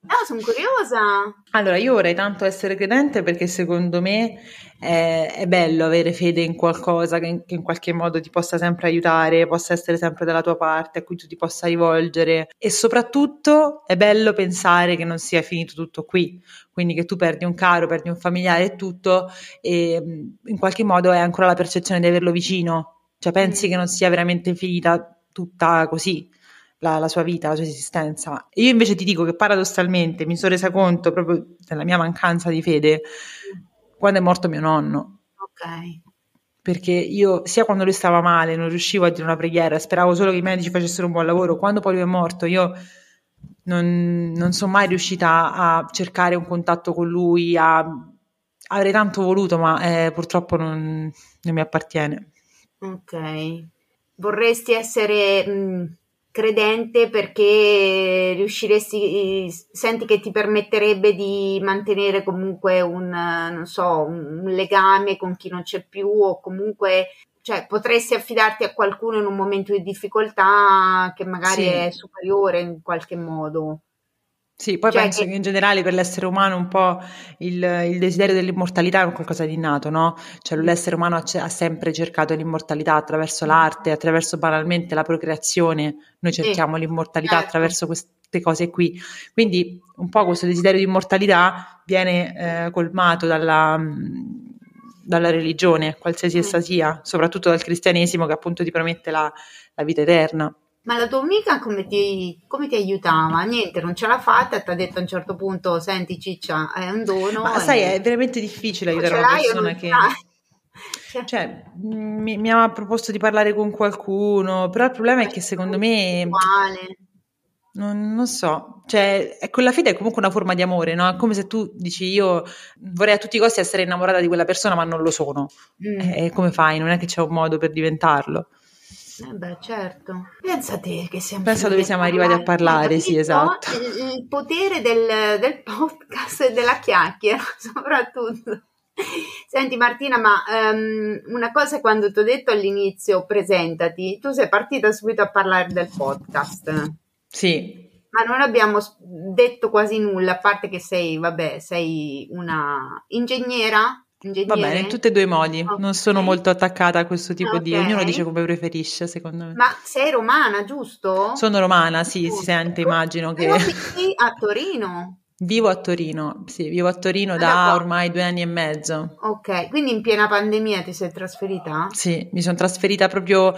B: No, sono curiosa.
A: Allora, io vorrei tanto essere credente perché secondo me è, è bello avere fede in qualcosa che in, che in, qualche modo ti possa sempre aiutare, possa essere sempre dalla tua parte, a cui tu ti possa rivolgere e soprattutto è bello pensare che non sia finito tutto qui, quindi che tu perdi un caro, perdi un familiare e tutto e in qualche modo hai ancora la percezione di averlo vicino, cioè pensi mm. che non sia veramente finita tutta così la, la, sua vita, la sua esistenza. Io invece ti dico che paradossalmente mi sono resa conto proprio della mia mancanza di fede quando è morto mio nonno.
B: Ok.
A: Perché io, sia quando lui stava male, non riuscivo a dire una preghiera, speravo solo che i medici facessero un buon lavoro. Quando poi lui è morto, io non, non sono mai riuscita a cercare un contatto con lui, a, avrei tanto voluto, ma eh, purtroppo non, non, mi appartiene.
B: Ok. Vorresti essere mh, credente perché riusciresti, senti che ti permetterebbe di mantenere comunque un, non so, un legame con chi non c'è più o comunque cioè potresti affidarti a qualcuno in un momento di difficoltà che magari sì. è superiore in qualche modo.
A: Sì, poi cioè penso che... che... in generale per l'essere umano un po' il, il, desiderio dell'immortalità è qualcosa di innato, no? Cioè l'essere umano ha, ha, sempre cercato l'immortalità attraverso l'arte, attraverso banalmente la procreazione, noi cerchiamo sì, l'immortalità certo. attraverso queste cose qui. Quindi un po' questo desiderio di immortalità viene eh, colmato dalla, dalla, religione, qualsiasi essa sia, soprattutto dal cristianesimo che appunto ti promette la, la vita eterna.
B: Ma la tua amica come ti, come ti aiutava? Niente, non ce l'ha fatta, ti ha detto a un certo punto, senti ciccia, è un dono.
A: Ma e... sai, è veramente difficile aiutare una persona che... Cioè, mi, mi, ha proposto di parlare con qualcuno, però il problema è che secondo me... Non, non, so, cioè, con la fede è comunque una forma di amore, no? È come se tu dici io vorrei a tutti i costi essere innamorata di quella persona, ma non lo sono. Mm. E come fai? Non è che c'è un modo per diventarlo.
B: Eh beh, certo. Pensa te che siamo
A: Pensa dove siamo arrivati a parlare, sì, esatto.
B: Il, il potere del, del, podcast e della chiacchiera, soprattutto. Senti Martina, ma um, una cosa quando ti ho detto all'inizio presentati, tu sei partita subito a parlare del podcast.
A: Sì.
B: Ma non abbiamo detto quasi nulla, a parte che sei, vabbè, sei una ingegnera
A: Ingegnere? Va bene, in tutti e due i modi. Okay. Non sono molto attaccata a questo tipo okay. di... Ognuno dice come preferisce, secondo me.
B: Ma sei romana, giusto?
A: Sono romana, sì, giusto. si sente, immagino che...
B: A Torino.
A: Vivo a Torino, sì, vivo a Torino da ormai due anni e mezzo.
B: Ok, quindi in piena pandemia ti sei trasferita?
A: Sì, mi sono trasferita proprio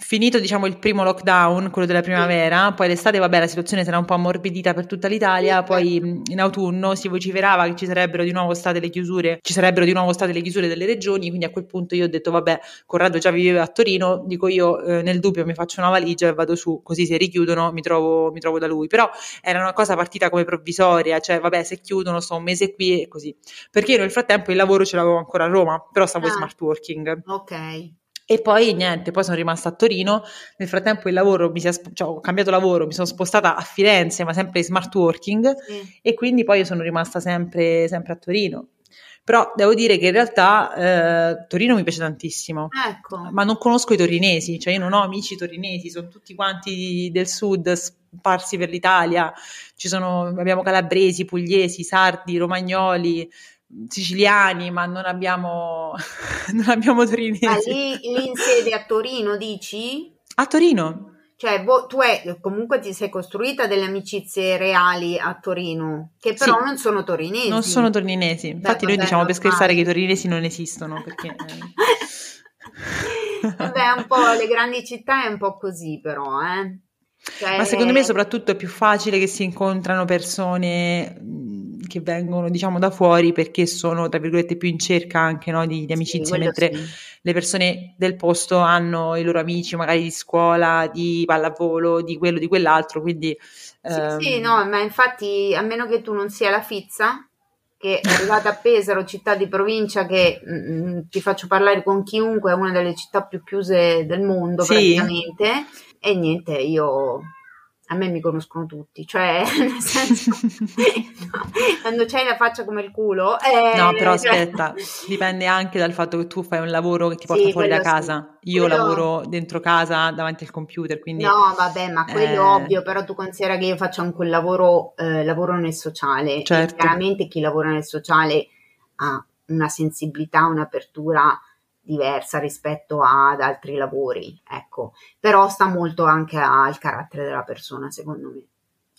A: finito diciamo il primo lockdown, quello della primavera, poi l'estate vabbè la situazione si era un po' ammorbidita per tutta l'Italia, poi in autunno si vociferava che ci sarebbero di nuovo state le chiusure, ci sarebbero di nuovo state le chiusure delle regioni, quindi a quel punto io ho detto vabbè Corrado già viveva a Torino, dico io eh, nel dubbio mi faccio una valigia e vado su, così se richiudono mi trovo, mi trovo da lui, però era una cosa partita come provvisoria, cioè vabbè se chiudono sto un mese qui e così, perché io nel frattempo il lavoro ce l'avevo ancora a Roma, però stavo ah. in smart working.
B: Ok.
A: E poi niente, poi sono rimasta a Torino. Nel frattempo il lavoro mi si è, cioè, ho cambiato lavoro, mi sono spostata a Firenze, ma sempre in smart working, sì. e quindi poi sono rimasta sempre, sempre a Torino. Però devo dire che in realtà eh, Torino mi piace tantissimo,
B: ecco.
A: ma non conosco i torinesi, cioè io non ho amici torinesi, sono tutti quanti del sud sparsi per l'Italia. Ci sono, abbiamo calabresi, pugliesi, sardi, romagnoli, siciliani, ma non abbiamo, non abbiamo torinesi. Ma
B: lì, lì in sede a Torino, dici?
A: A Torino.
B: Cioè, boh, tu è, comunque ti sei costruita delle amicizie reali a Torino, che però sì, non sono torinesi.
A: Non sono torinesi. Infatti, Beh, noi diciamo per scherzare che i torinesi non esistono. Perché, eh.
B: Vabbè, un po' le grandi città è un po' così, però, eh.
A: Cioè... Ma secondo me, soprattutto, è più facile che si incontrano persone che vengono diciamo da fuori perché sono tra virgolette più in cerca anche no, di, di, amicizie, sì, mentre sì. le persone del posto hanno i loro amici magari di scuola, di pallavolo, di quello, di quell'altro, quindi...
B: Sì, ehm... sì, no, ma infatti a meno che tu non sia la Fizza, che è arrivata a Pesaro, città di provincia che mh, mm, mm, ti faccio parlare con chiunque, è una delle città più chiuse del mondo sì. praticamente, e niente, io a me mi conoscono tutti, cioè nel senso no, quando c'hai la faccia come il culo.
A: Eh, no, però cioè... aspetta, dipende anche dal fatto che tu fai un lavoro che ti porta sì, fuori da casa. Sì. Io quello... lavoro dentro casa davanti al computer, quindi...
B: No, vabbè, ma quello è eh... ovvio, però tu considera che io faccio anche un lavoro, eh, lavoro nel sociale. Certo. chiaramente chi lavora nel sociale ha una sensibilità, un'apertura diversa rispetto ad altri lavori, ecco, però sta molto anche al carattere della persona, secondo me.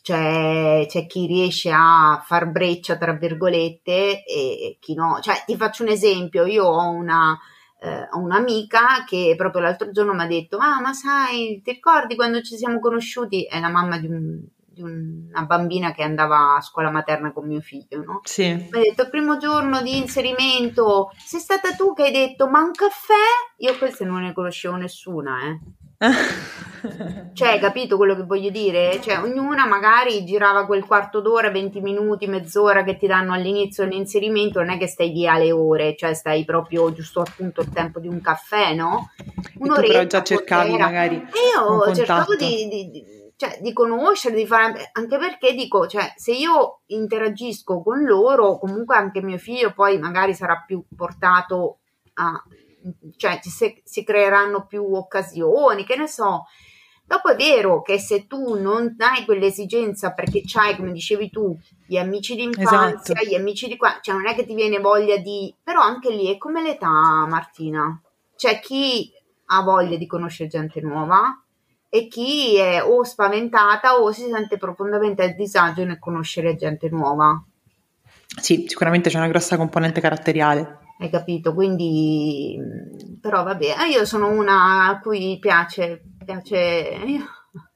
B: C'è, c'è chi riesce a far breccia, tra virgolette, e chi no. Cioè, ti faccio un esempio, io ho una, eh, un'amica che proprio l'altro giorno mi ha detto: Ah, ma sai, ti ricordi quando ci siamo conosciuti? È la mamma di, un, di una bambina che andava a scuola materna con mio figlio, no?
A: Sì.
B: Mi ha detto: Il primo giorno di inserimento, sei stata tu che hai detto: Ma un caffè? Io queste non ne conoscevo nessuna, eh. cioè, capito quello che voglio dire? Cioè, ognuna magari girava quel quarto d'ora, 20 minuti, mezz'ora che ti danno all'inizio dell'inserimento, non è che stai via le ore, cioè stai proprio giusto appunto il tempo di un caffè, no?
A: Un'oretta. Però già cercavi magari.
B: E io cercavo di, di, di, cioè, di conoscere, di fare, anche perché dico, cioè, se io interagisco con loro, comunque anche mio figlio poi magari sarà più portato a cioè si, si creeranno più occasioni, che ne so. Dopo è vero che se tu non hai quell'esigenza perché c'hai, come dicevi tu, gli amici d'infanzia, esatto. gli amici di qua, cioè non è che ti viene voglia di... però anche lì è come l'età, Martina. C'è chi ha voglia di conoscere gente nuova e chi è o spaventata o si sente profondamente a disagio nel conoscere gente nuova.
A: Sì, sicuramente c'è una grossa componente caratteriale.
B: Hai capito? Quindi, però vabbè, io sono una a cui piace, piace, io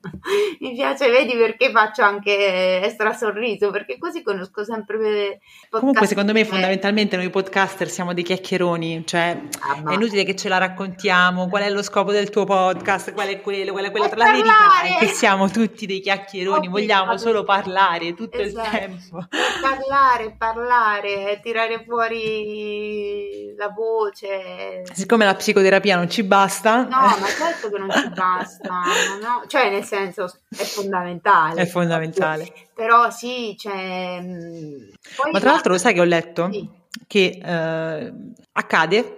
B: mi piace, vedi perché faccio anche extra sorriso, perché così conosco sempre
A: Comunque secondo me fondamentalmente noi podcaster siamo dei chiacchieroni, cioè ah, è inutile che ce la raccontiamo, qual è lo scopo del tuo podcast, qual è quello, qual è quello, la verità è che siamo tutti dei chiacchieroni, vogliamo solo parlare tutto esatto. il tempo.
B: Parlare, parlare, tirare fuori la voce.
A: Siccome la psicoterapia non ci basta.
B: No, ma certo che non ci basta, no? cioè nel senso senso è fondamentale.
A: È fondamentale.
B: Però sì, cioè...
A: Mm, Ma tra l'altro lo sai che ho letto? Sì. Che eh, accade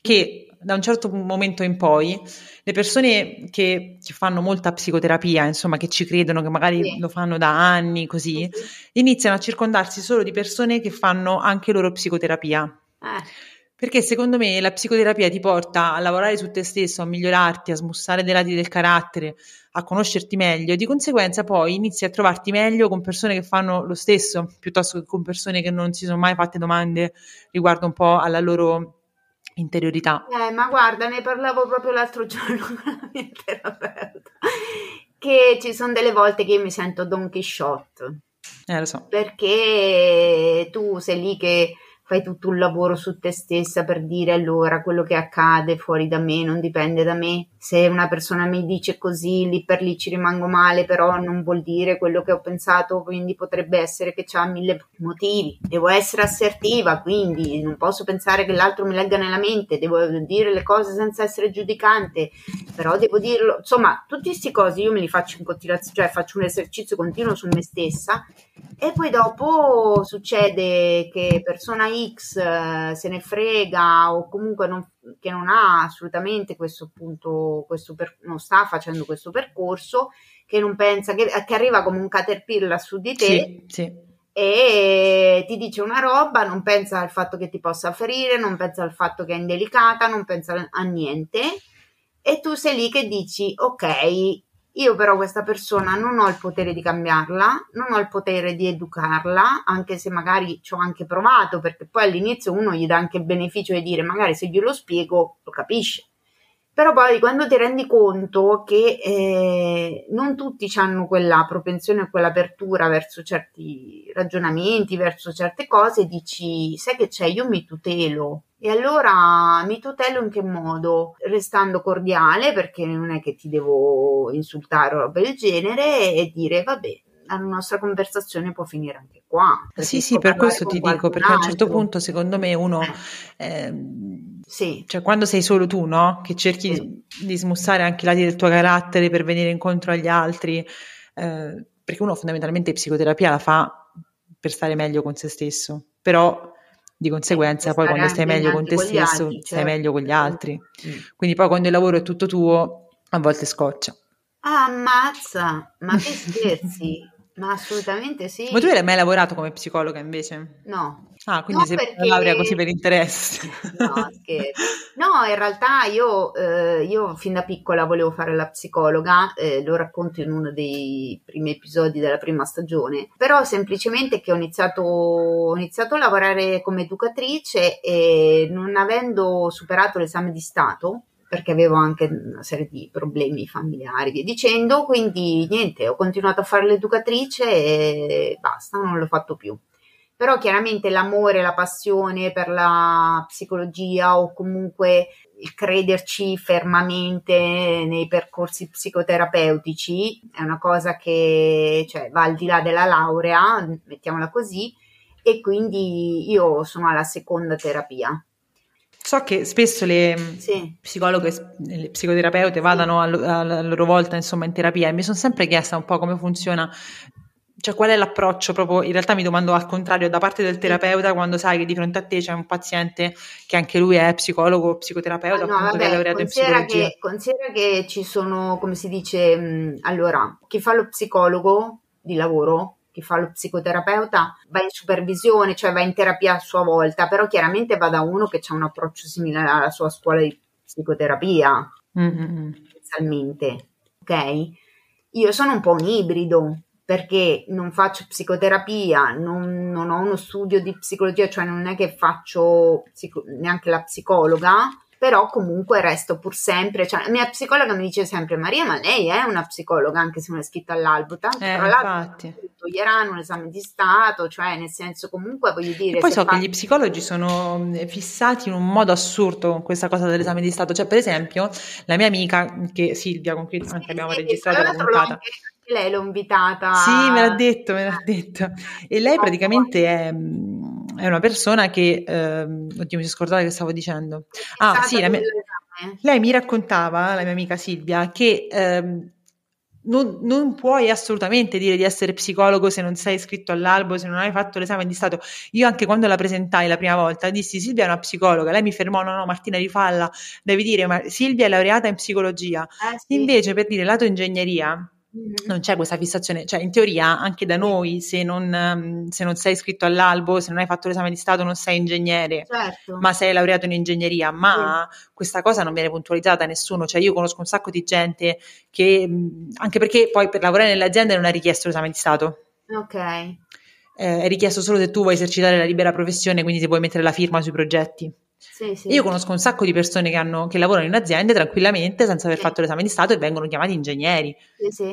A: che da un certo momento in poi le persone che, che, fanno molta psicoterapia, insomma, che ci credono, che magari sì. lo fanno da anni, così, sì. iniziano a circondarsi solo di persone che fanno anche loro psicoterapia. Eh. Perché secondo me la psicoterapia ti porta a lavorare su te stesso, a migliorarti, a smussare dei lati del carattere, a conoscerti meglio e di conseguenza poi inizi a trovarti meglio con persone che fanno lo stesso, piuttosto che con persone che non si sono mai fatte domande riguardo un po' alla loro interiorità.
B: Eh, ma guarda, ne parlavo proprio l'altro giorno con la mia terapeuta, che ci sono delle volte che io mi sento Don Quixote.
A: Eh, lo so.
B: Perché tu sei lì che fai tutto un lavoro su te stessa per dire allora quello che accade fuori da me non dipende da me. Se una persona mi dice così, lì per lì ci rimango male, però non vuol dire quello che ho pensato, quindi potrebbe essere che c'ha mille motivi. Devo essere assertiva, quindi non posso pensare che l'altro mi legga nella mente, devo dire le cose senza essere giudicante, però devo dirlo. Insomma, tutti questi cose io me li faccio in continuazione, cioè faccio un esercizio continuo su me stessa e poi dopo succede che persona X eh, se ne frega o comunque non, che non ha assolutamente questo appunto, questo per, non sta facendo questo percorso, che non pensa, che, che arriva come un caterpillar su di te.
A: Sì, sì.
B: E ti dice una roba, non pensa al fatto che ti possa ferire, non pensa al fatto che è indelicata, non pensa a niente. E tu sei lì che dici: Ok, io però questa persona non ho il potere di cambiarla, non ho il potere di educarla, anche se magari ci ho anche provato, perché poi all'inizio uno gli dà anche il beneficio di dire magari se glielo spiego lo capisce. Però poi quando ti rendi conto che eh, non tutti hanno quella propensione e quell'apertura verso certi ragionamenti, verso certe cose, dici, sai che c'è, io mi tutelo. E allora mi tutelo in che modo? Restando cordiale, perché non è che ti devo insultare o roba del genere, e dire, vabbè, la nostra conversazione può finire anche qua.
A: Sì, sì, per questo ti dico, perché a un certo punto secondo me uno... Eh. Eh, sì. Cioè, quando sei solo tu, no? Che cerchi sì. di, smussare anche i lati del tuo carattere per venire incontro agli altri, eh, perché uno fondamentalmente psicoterapia la fa per stare meglio con se stesso, però di conseguenza poi quando stai meglio con te stesso altri, stai certo. meglio con gli altri. Mm. Quindi poi quando il lavoro è tutto tuo, a volte scoccia.
B: Ah, ammazza, ma che scherzi? Ma assolutamente sì.
A: Ma tu hai mai lavorato come psicologa invece?
B: No.
A: Ah, quindi no, sei perché... laurea così per interesse.
B: No, no, in realtà io, eh, io, fin da piccola volevo fare la psicologa, eh, lo racconto in uno dei primi episodi della prima stagione, però semplicemente che ho iniziato, ho iniziato a lavorare come educatrice e non avendo superato l'esame di Stato, perché avevo anche una serie di problemi familiari, via dicendo, quindi niente, ho continuato a fare l'educatrice e basta, non l'ho fatto più però chiaramente l'amore, la passione per la psicologia o comunque il crederci fermamente nei percorsi psicoterapeutici è una cosa che cioè, va al di là della laurea, mettiamola così, e quindi io sono alla seconda terapia.
A: So che spesso le sì. psicologhe le psicoterapeute vadano sì. a, a, loro volta insomma in terapia e mi sono sempre chiesta un po' come funziona cioè qual è l'approccio proprio, in realtà mi domando al contrario, da parte del terapeuta quando sai che di fronte a te c'è un paziente che anche lui è psicologo, psicoterapeuta, ah, no, appunto, vabbè, che è laureato in psicologia.
B: Che, considera che ci sono, come si dice, mh, allora, chi fa lo psicologo di lavoro, chi fa lo psicoterapeuta va in supervisione, cioè va in terapia a sua volta, però chiaramente va da uno che ha un approccio simile alla sua scuola di psicoterapia, mm-hmm. inizialmente, ok? Io sono un po' un ibrido, perché non faccio psicoterapia, non, non, ho uno studio di psicologia, cioè non è che faccio psico- neanche la psicologa, però comunque resto pur sempre, cioè la mia psicologa mi dice sempre Maria, ma lei è una psicologa anche se non è iscritta all'albo, tanto eh, tra l'altro toglieranno un esame di Stato, cioè nel senso comunque voglio dire...
A: E poi so fa... che gli psicologi sono fissati in un modo assurdo con questa cosa dell'esame di Stato, cioè per esempio la mia amica, che Silvia, con cui anche abbiamo registrato la puntata... Anche
B: lei l'ho invitata.
A: Sì, me l'ha detto, me l'ha detto. E lei praticamente è, è una persona che... Eh, oddio, mi sono scordata che stavo dicendo. Ah, sì, mia, lei mi raccontava, la mia amica Silvia, che... Eh, non, non, puoi assolutamente dire di essere psicologo se non sei iscritto all'albo, se non hai fatto l'esame di Stato. Io anche quando la presentai la prima volta dissi Silvia è una psicologa, lei mi fermò, no no Martina rifalla, devi dire ma Silvia è laureata in psicologia. Eh, sì. Invece per dire lato ingegneria. Non c'è questa fissazione, cioè in teoria anche da noi se non, ehm, se non, sei iscritto all'albo, se non hai fatto l'esame di Stato non sei ingegnere, certo. ma sei laureato in ingegneria, ma sì. questa cosa non viene puntualizzata da nessuno, cioè io conosco un sacco di gente che, anche perché poi per lavorare nelle aziende non è richiesto l'esame di Stato.
B: Ok.
A: Eh, è richiesto solo se tu vuoi esercitare la libera professione, quindi se vuoi mettere la firma sui progetti. Sì, sì. Io conosco un sacco di persone che, hanno, che, lavorano in aziende tranquillamente senza aver sì. fatto l'esame di Stato e vengono chiamati ingegneri.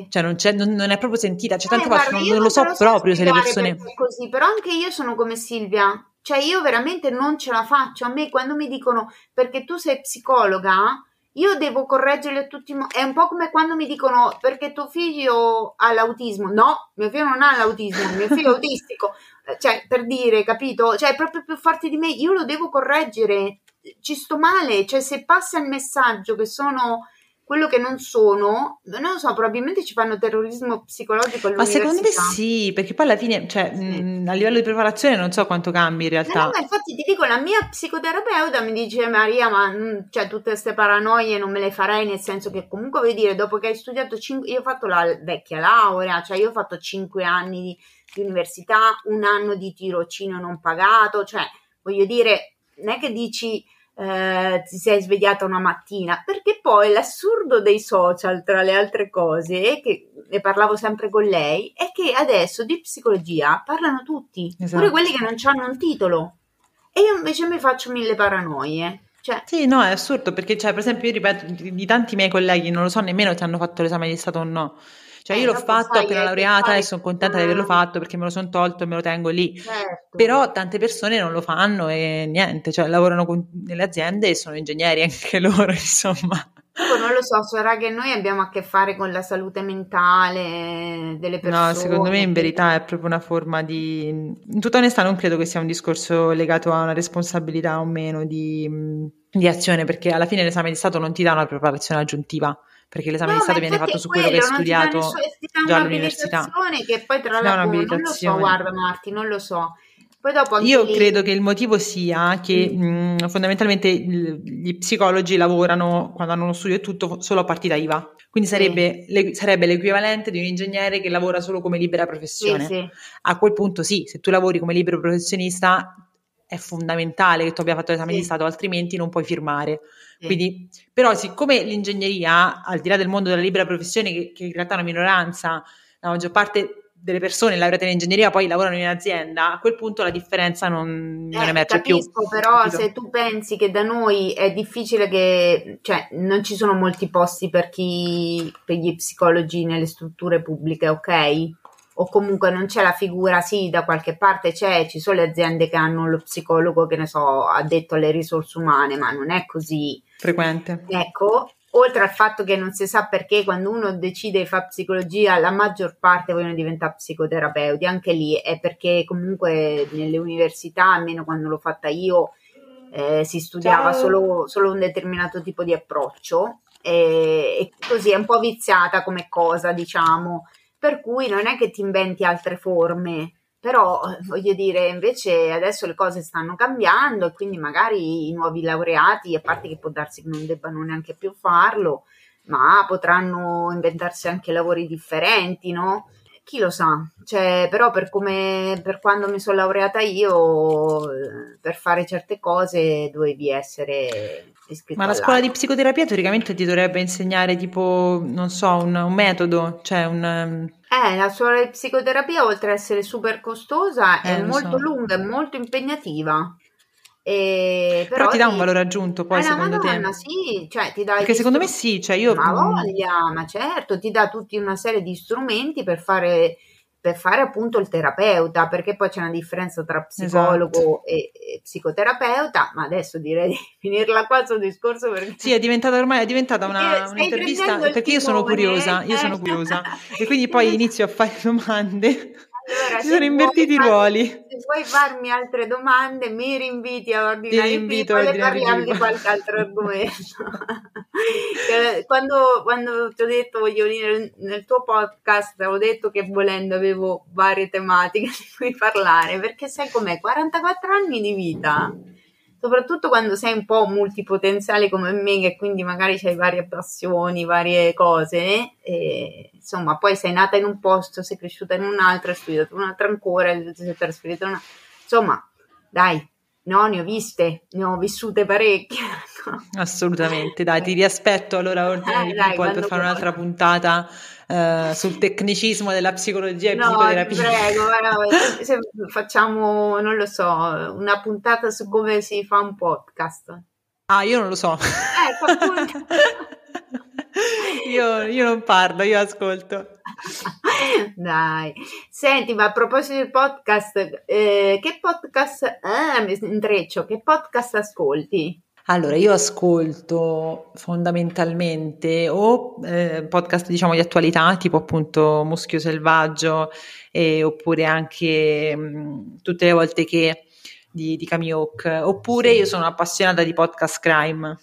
A: Cioè non, non, non, è proprio sentita, cioè, tante volte non, non, lo so proprio se le persone...
B: Così, però anche io sono come Silvia, cioè io veramente non ce la faccio. A me quando mi dicono perché tu sei psicologa, io devo correggerli a tutti i modi. È un po' come quando mi dicono perché tuo figlio ha l'autismo. No, mio figlio non ha l'autismo, mio figlio è autistico cioè, per dire, capito? Cioè, è proprio più forte di me, io lo devo correggere, ci sto male, cioè se passa il messaggio che sono quello che non sono, non lo so, probabilmente ci fanno terrorismo psicologico
A: Ma secondo me sì, perché poi alla fine, cioè, sì. mh, a livello di preparazione non so quanto cambi in realtà.
B: No, no, infatti ti dico, la mia psicoterapeuta mi dice Maria, ma mh, cioè, tutte queste paranoie non me le farei, nel senso che comunque vuoi dire, dopo che hai studiato, cinque, io ho fatto la vecchia laurea, cioè io ho fatto 5 anni di di università, un anno di tirocinio non pagato, cioè voglio dire, non è che dici eh, ti sei svegliata una mattina, perché poi l'assurdo dei social, tra le altre cose, che ne parlavo sempre con lei, è che adesso di psicologia parlano tutti, esatto. pure quelli che non hanno un titolo. E io invece mi faccio mille paranoie. Cioè,
A: sì, no, è assurdo perché, cioè, per esempio, io ripeto, di, di tanti miei colleghi non lo so nemmeno se hanno fatto l'esame di Stato o no. Cioè, eh, io l'ho fatto appena laureata e sono contenta di averlo fatto perché me lo sono tolto e me lo tengo lì. Certo. Però tante persone non lo fanno e niente, cioè lavorano con, nelle aziende e sono ingegneri anche loro, insomma.
B: Non lo so, sarà che noi abbiamo a che fare con la salute mentale delle persone.
A: No, secondo me in verità è proprio una forma di... In tutta onestà non credo che sia un discorso legato a una responsabilità o meno di, di azione, perché alla fine l'esame di Stato non ti dà una preparazione aggiuntiva perché l'esame no, di Stato viene fatto su quello, quello che hai studiato nessun, già all'università.
B: Che poi tra l'altro non lo so, guarda Marti, non lo so.
A: Io lì... credo che il motivo sia che mm. mh, fondamentalmente gli psicologi lavorano quando hanno uno studio e tutto solo a partita IVA. Quindi sarebbe, sì. le, sarebbe, l'equivalente di un ingegnere che lavora solo come libera professione. Sì, sì. A quel punto sì, se tu lavori come libero professionista è fondamentale che tu abbia fatto l'esame sì. di Stato, altrimenti non puoi firmare. Sì. Quindi, però, siccome l'ingegneria, al di là del mondo della libera professione, che, che in realtà è una minoranza, la maggior parte delle persone laureate in ingegneria poi lavorano in azienda, a quel punto la differenza non, non
B: eh,
A: emerge
B: capisco,
A: più.
B: però capito? se tu pensi che da noi è difficile che, cioè non ci sono molti posti per chi, per gli psicologi nelle strutture pubbliche, ok? O comunque non c'è la figura, sì, da qualche parte c'è, ci sono le aziende che hanno lo psicologo che ne so, ha detto alle risorse umane, ma non è così
A: frequente.
B: Ecco, oltre al fatto che non si sa perché quando uno decide di fare psicologia la maggior parte vogliono diventare psicoterapeuti, anche lì è perché comunque nelle università, almeno quando l'ho fatta io, eh, si studiava solo, solo, un determinato tipo di approccio e, e così è un po' viziata come cosa, diciamo, per cui non è che ti inventi altre forme però voglio dire, invece adesso le cose stanno cambiando e quindi magari i nuovi laureati, a parte che può darsi che non debbano neanche più farlo, ma potranno inventarsi anche lavori differenti, no? Chi lo sa, cioè, però per, come, per quando mi sono laureata io, per fare certe cose dovevi essere iscritto.
A: Ma la scuola di psicoterapia teoricamente ti dovrebbe insegnare tipo, non so, un, un metodo, cioè un
B: eh, la scuola di psicoterapia, oltre ad essere super costosa, eh, è molto so. lunga e molto impegnativa.
A: E, però, però, ti dà un valore aggiunto poi eh, secondo
B: Madonna,
A: te?
B: sì, cioè ti dà
A: Perché secondo me sì, cioè io...
B: Ma voglia, ma certo, ti dà tutta una serie di strumenti per fare per fare appunto il terapeuta, perché poi c'è una differenza tra psicologo esatto. e, e, psicoterapeuta, ma adesso direi di finirla qua sul discorso perché...
A: Sì, è diventata ormai è diventata una, un'intervista, perché io sono curiosa, io sono curiosa, e quindi poi inizio a fare domande allora, si sono invertiti i ruoli.
B: Se vuoi farmi altre domande, mi rinviti a ordinare il piccolo e parliamo di qualche altro argomento. quando, quando ti ho detto voglio venire nel tuo podcast, ho detto che volendo avevo varie tematiche di cui parlare, perché sai com'è, 44 anni di vita soprattutto quando sei un po' multipotenziale come me, che quindi magari hai varie passioni, varie cose, e, insomma, poi sei nata in un posto, sei cresciuta in un altro, hai studiato un altro ancora, ti sei trasferita in una... Insomma, dai, no, ne ho viste, ne ho vissute parecchie.
A: Assolutamente, dai, ti riaspetto allora ordine eh, dai, per fare un'altra puntata eh, sul tecnicismo della psicologia e
B: no,
A: psicoterapia.
B: Prego, se, se facciamo, non lo so, una puntata su come si fa un podcast.
A: Ah, io non lo so. Ecco, io, io non parlo, io ascolto.
B: Dai, senti, ma a proposito di podcast, eh, che podcast, eh, mi intreccio, che podcast ascolti?
A: Allora, io ascolto fondamentalmente o eh, podcast diciamo di attualità, tipo appunto Muschio Selvaggio, eh, oppure anche mh, mm, tutte le volte che di, di Camille Hawk, oppure io sono appassionata di podcast crime.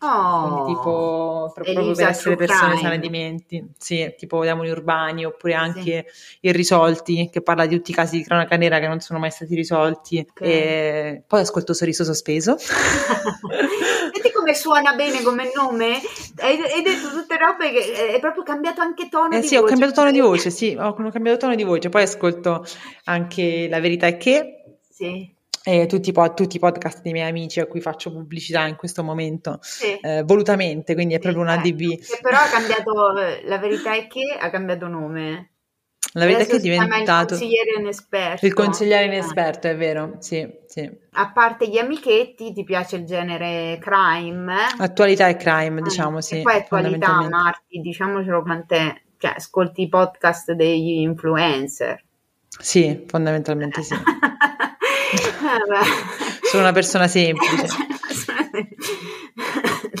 B: Oh,
A: tipo proprio per essere persone sane di mente, sì, tipo Demoni Urbani oppure anche sì. Irrisolti che parla di tutti i casi di cronaca nera che non sono mai stati risolti. Okay. E poi ascolto Sorriso Sospeso.
B: Senti come suona bene come nome? Hai, hai, detto tutte robe che è proprio cambiato anche tono
A: eh,
B: di
A: sì,
B: voce.
A: ho cambiato tono di voce, sì, ho cambiato tono di voce. Poi ascolto anche La verità è che.
B: Sì
A: e tutti, i tutti, i podcast dei miei amici a cui faccio pubblicità in questo momento sì. eh, volutamente, quindi è proprio una DB.
B: Che però ha cambiato, la verità è che ha cambiato nome.
A: La verità Adesso è che è diventato
B: il consigliere inesperto.
A: Il consigliere inesperto, è vero, sì, sì.
B: A parte gli amichetti, ti piace il genere crime?
A: Attualità e crime, ah, diciamo, sì.
B: E poi attualità, Marti, diciamocelo quant'è, cioè ascolti i podcast degli influencer.
A: Sì, fondamentalmente sì. Sono una persona semplice.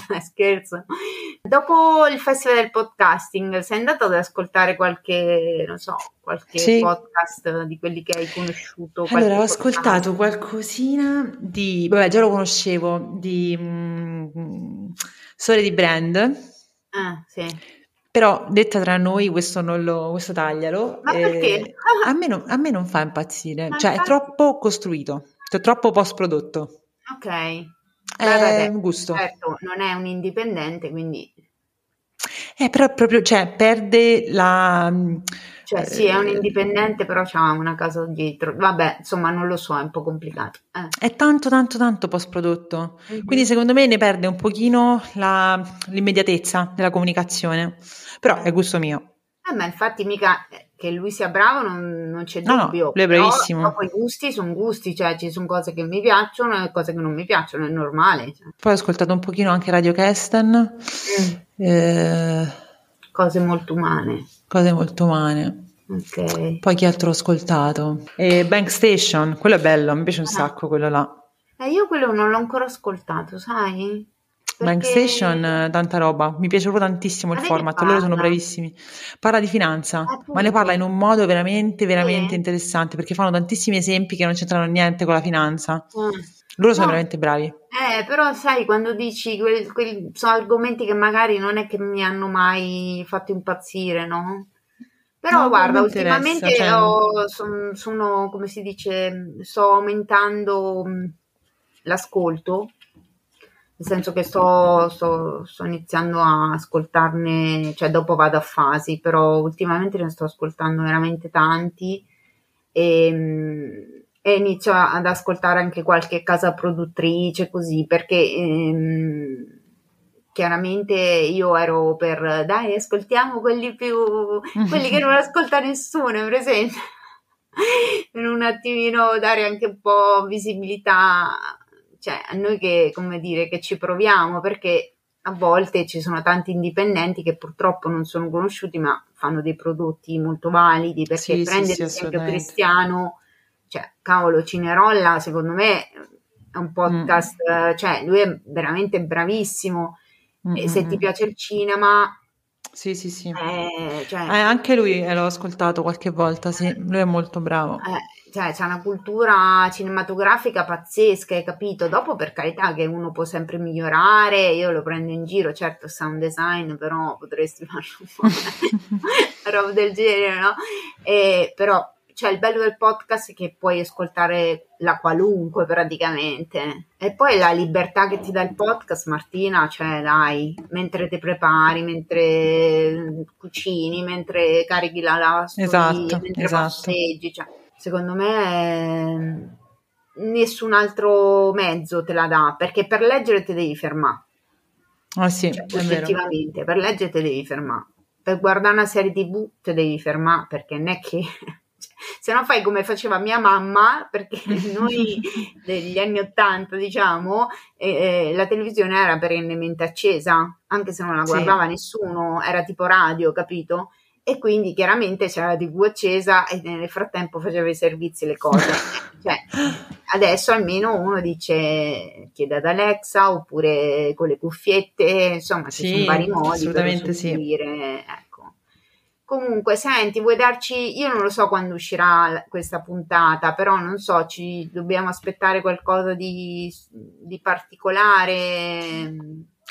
B: no, scherzo. Dopo il festival del podcasting, sei andato ad ascoltare qualche, non so, qualche sì. podcast di quelli che hai conosciuto?
A: Allora, ho ascoltato qualcosina di, vabbè, già lo conoscevo, di mm, Storie di Brand.
B: Ah, sì.
A: Però detta tra noi, questo non lo, questo taglialo.
B: Ma eh, perché?
A: a, me non, a me non fa impazzire, Ma cioè infatti... è troppo costruito, cioè troppo post prodotto.
B: Ok.
A: È un gusto.
B: Certo, non è un indipendente, quindi...
A: Eh, però proprio, cioè, perde la...
B: Cioè, sì, è un eh, indipendente, però c'ha una casa dietro. Vabbè, insomma, non lo so, è un po' complicato.
A: Eh. È tanto, tanto, tanto post-prodotto. Mm-hmm. Quindi, secondo me, ne perde un pochino la, l'immediatezza della comunicazione. Però è gusto mio.
B: Eh, ma infatti mica che lui sia bravo non, non c'è no, dubbio.
A: No, lui è bravissimo.
B: Però, poi i gusti sono gusti, cioè ci sono cose che mi piacciono e cose che non mi piacciono, è normale. Cioè.
A: Poi ho ascoltato un pochino anche Radio Kesten. Mm.
B: Eh, cose molto umane.
A: Cose molto umane.
B: Ok.
A: Poi chi altro ho ascoltato? E Bank Station, quello è bello, mi piace un ah. sacco quello là.
B: Eh, io quello non l'ho ancora ascoltato, sai?
A: Bank Station, tanta roba. Mi piace proprio tantissimo il format, loro sono bravissimi. Parla di finanza, Appunto. ma ne parla in un modo veramente, veramente sì. interessante perché fanno tantissimi esempi che non c'entrano niente con la finanza. Mm. Loro sono no. veramente bravi.
B: Eh, però sai, quando dici quelli, quelli sono argomenti che magari non è che mi hanno mai fatto impazzire, no? Però no, guarda, ultimamente cioè... ho, sono, sono, come si dice, sto aumentando l'ascolto nel senso che sto, sto, sto, iniziando a ascoltarne, cioè dopo vado a fasi, però ultimamente ne sto ascoltando veramente tanti e, e inizio ad ascoltare anche qualche casa produttrice così perché ehm, chiaramente io ero per dai ascoltiamo quelli più quelli che non ascolta nessuno per esempio per un attimino dare anche un po' visibilità cioè a noi che, come dire, che ci proviamo perché a volte ci sono tanti indipendenti che purtroppo non sono conosciuti ma fanno dei prodotti molto validi perché sì, prende sì, l'esempio Cristiano cioè cavolo Cinerolla secondo me è un podcast mm. cioè lui è veramente bravissimo mm-hmm. e se ti piace il cinema
A: sì, sì, sì.
B: Eh, cioè,
A: eh, anche lui l'ho ascoltato qualche volta, sì, lui è molto bravo.
B: Eh, cioè, c'è una cultura cinematografica pazzesca, hai capito? Dopo, per carità, che uno può sempre migliorare, io lo prendo in giro, certo, sound design, però potresti farlo un po' roba del genere, no? E, però, cioè, il bello del podcast è che puoi ascoltare la qualunque praticamente. E poi la libertà che ti dà il podcast, Martina, cioè, dai, mentre ti prepari, mentre cucini, mentre carichi la lavastoviglie, esatto, mentre esatto. passeggi, cioè secondo me nessun altro mezzo te la dà, perché per leggere te devi fermare.
A: Ah sì, cioè,
B: effettivamente, per leggere te devi fermare. Per guardare una serie tv te devi fermare, perché non è che... se no fai come faceva mia mamma, perché noi degli anni Ottanta, diciamo, eh, la televisione era perennemente accesa, anche se non la guardava sì. nessuno, era tipo radio, capito? E quindi chiaramente c'era la tv accesa e nel frattempo faceva i servizi le cose. cioè, adesso almeno uno dice chiede ad Alexa oppure con le cuffiette, insomma ci sono vari modi
A: assolutamente
B: per
A: sì.
B: ecco. Comunque, senti, vuoi darci, io non lo so quando uscirà questa puntata, però non so, ci dobbiamo aspettare qualcosa di, di particolare.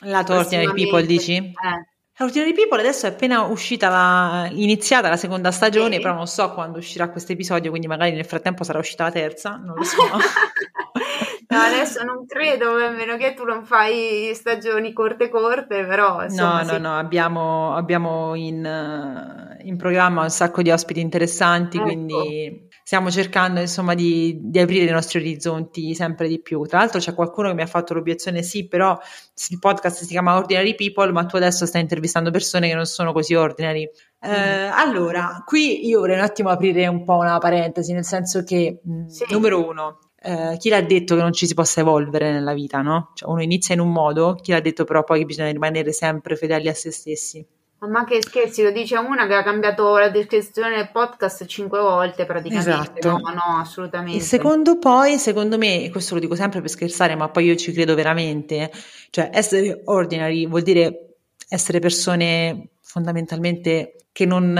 A: La torta di People, dici?
B: Eh.
A: Ordinary People adesso è appena uscita la, iniziata la seconda stagione, sì. però non so quando uscirà questo episodio, quindi magari nel frattempo sarà uscita la terza, non lo so.
B: no, adesso non credo, a meno che tu non fai stagioni corte corte, però insomma,
A: No, no, sì. no, abbiamo, abbiamo in, in, programma un sacco di ospiti interessanti, ecco. quindi stiamo cercando insomma di, di, aprire i nostri orizzonti sempre di più. Tra l'altro c'è qualcuno che mi ha fatto l'obiezione, sì, però il podcast si chiama Ordinary People, ma tu adesso stai intervistando persone che non sono così ordinary. Eh, mm. allora, qui io vorrei un attimo aprire un po' una parentesi, nel senso che, mm, sì. numero uno, eh, chi l'ha detto che non ci si possa evolvere nella vita, no? Cioè uno inizia in un modo, chi l'ha detto però poi che bisogna rimanere sempre fedeli a se stessi.
B: Ma che scherzi, lo dice una che ha cambiato la descrizione del podcast cinque volte praticamente. Esatto. No, no, assolutamente.
A: E secondo poi, secondo me, questo lo dico sempre per scherzare, ma poi io ci credo veramente, cioè essere ordinary vuol dire essere persone fondamentalmente che non,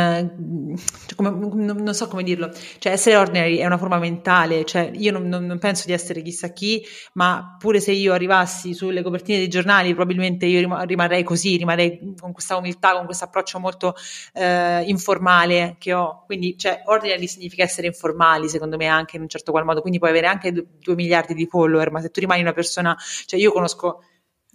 A: cioè come, non, so come dirlo, cioè essere ordinary è una forma mentale, cioè io non, non, penso di essere chissà chi, ma pure se io arrivassi sulle copertine dei giornali probabilmente io rimarrei così, rimarrei con questa umiltà, con questo approccio molto eh, informale che ho, quindi cioè ordinary significa essere informali secondo me anche in un certo qual modo, quindi puoi avere anche due miliardi di follower, ma se tu rimani una persona, cioè io conosco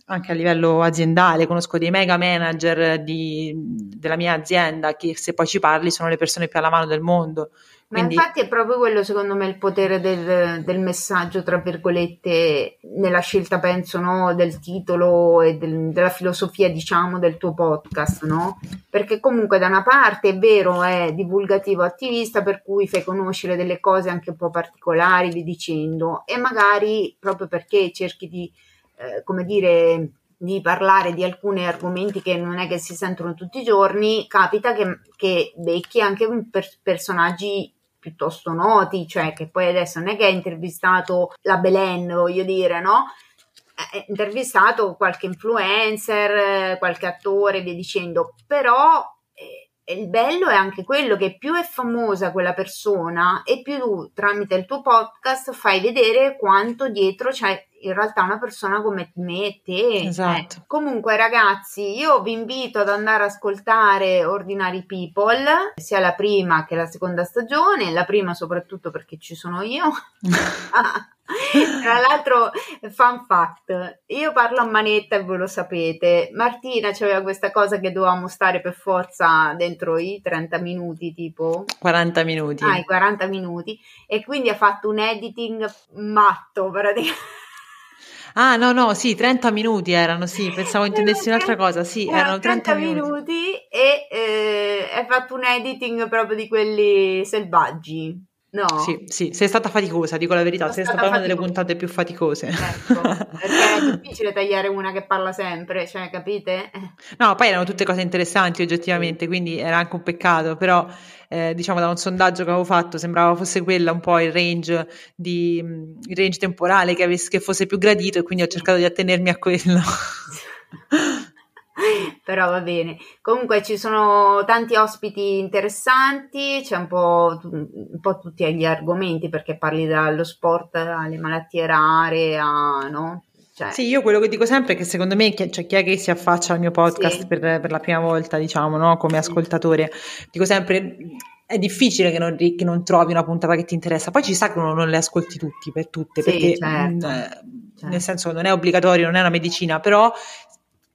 A: anche a livello aziendale, conosco dei mega manager di, della mia azienda che se poi ci parli sono le persone più alla mano del mondo.
B: Quindi... Ma infatti è proprio quello, secondo me, il potere del, del messaggio, tra virgolette, nella scelta, penso, no, del titolo e del, della filosofia, diciamo, del tuo podcast, no? Perché comunque da una parte è vero, è divulgativo attivista, per cui fai conoscere delle cose anche un po' particolari, vi dicendo, e magari proprio perché cerchi di, eh, come dire, di parlare di alcuni argomenti che non è che si sentono tutti i giorni, capita che, che becchi anche per personaggi piuttosto noti, cioè che poi adesso non è che ha intervistato la Belen, voglio dire, no? Ha intervistato qualche influencer, qualche attore, via dicendo, però eh, il bello è anche quello che più è famosa quella persona e più tu tramite il tuo podcast fai vedere quanto dietro c'è in realtà una persona come me te.
A: Esatto.
B: Eh, comunque, ragazzi, io vi invito ad andare ad ascoltare Ordinary People, sia la prima che la seconda stagione, la prima soprattutto perché ci sono io. Tra l'altro, fun fact, io parlo a manetta e voi lo sapete. Martina aveva questa cosa che dovevamo stare per forza dentro i 30 minuti, tipo
A: 40 minuti.
B: Ah, i 40 minuti, e quindi ha fatto un editing matto praticamente.
A: Ah, no, no, sì, 30 minuti erano, sì, pensavo intendessi un'altra cosa, sì, erano 30, 30 minuti.
B: minuti e eh, hai fatto un editing proprio di quelli selvaggi. No.
A: Sì, sì, sei stata faticosa, dico la verità, sei stata, stata una delle puntate più faticose.
B: Ecco, perché è difficile tagliare una che parla sempre, cioè, capite?
A: No, poi erano tutte cose interessanti oggettivamente, quindi era anche un peccato, però eh, diciamo da un sondaggio che avevo fatto sembrava fosse quella un po' il range, di, il range temporale che, avesse, che fosse più gradito e quindi ho cercato di attenermi a quello.
B: però va bene. Comunque ci sono tanti ospiti interessanti, c'è un po', un po', tutti gli argomenti perché parli dallo sport alle malattie rare a no?
A: Cioè... Sì, io quello che dico sempre è che secondo me cioè, chi è che si affaccia al mio podcast sì. per, per, la prima volta, diciamo, no? come ascoltatore, dico sempre è difficile che non, che non, trovi una puntata che ti interessa. Poi ci sa che uno non le ascolti tutti per tutte, sì, perché certo, mh, certo. nel senso non è obbligatorio, non è una medicina, però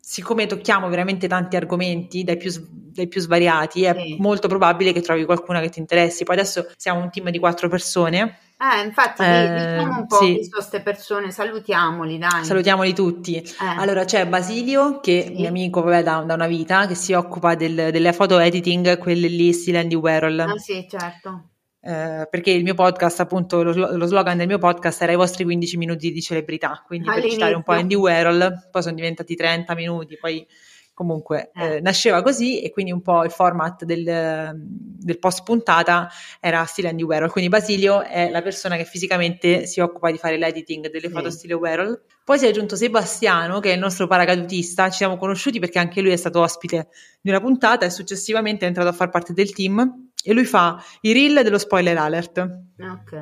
A: siccome tocchiamo veramente tanti argomenti dai più, dai più svariati, è sì. molto probabile che trovi qualcuna che ti interessi. Poi adesso siamo un team di quattro persone.
B: Eh, infatti, eh, diciamo un po' sì. di queste persone, salutiamoli, dai.
A: Salutiamoli tutti. Eh. Allora, c'è Basilio, che è sì. mio amico vabbè, da, da, una vita, che si occupa del, delle foto editing, quelle lì, stile Andy Warhol.
B: Ah, sì, certo.
A: Eh, perché il mio podcast, appunto, lo, lo, slogan del mio podcast era i vostri 15 minuti di celebrità, quindi All'inizio. per citare un po' Andy Warhol, poi sono diventati 30 minuti, poi comunque eh. Eh, nasceva così e quindi un po' il format del, del, post puntata era stile Andy Warhol, quindi Basilio è la persona che fisicamente si occupa di fare l'editing delle sì. foto stile Warhol. Poi si è aggiunto Sebastiano che è il nostro paracadutista, ci siamo conosciuti perché anche lui è stato ospite di una puntata e successivamente è entrato a far parte del team e lui fa i reel dello spoiler alert.
B: Ok.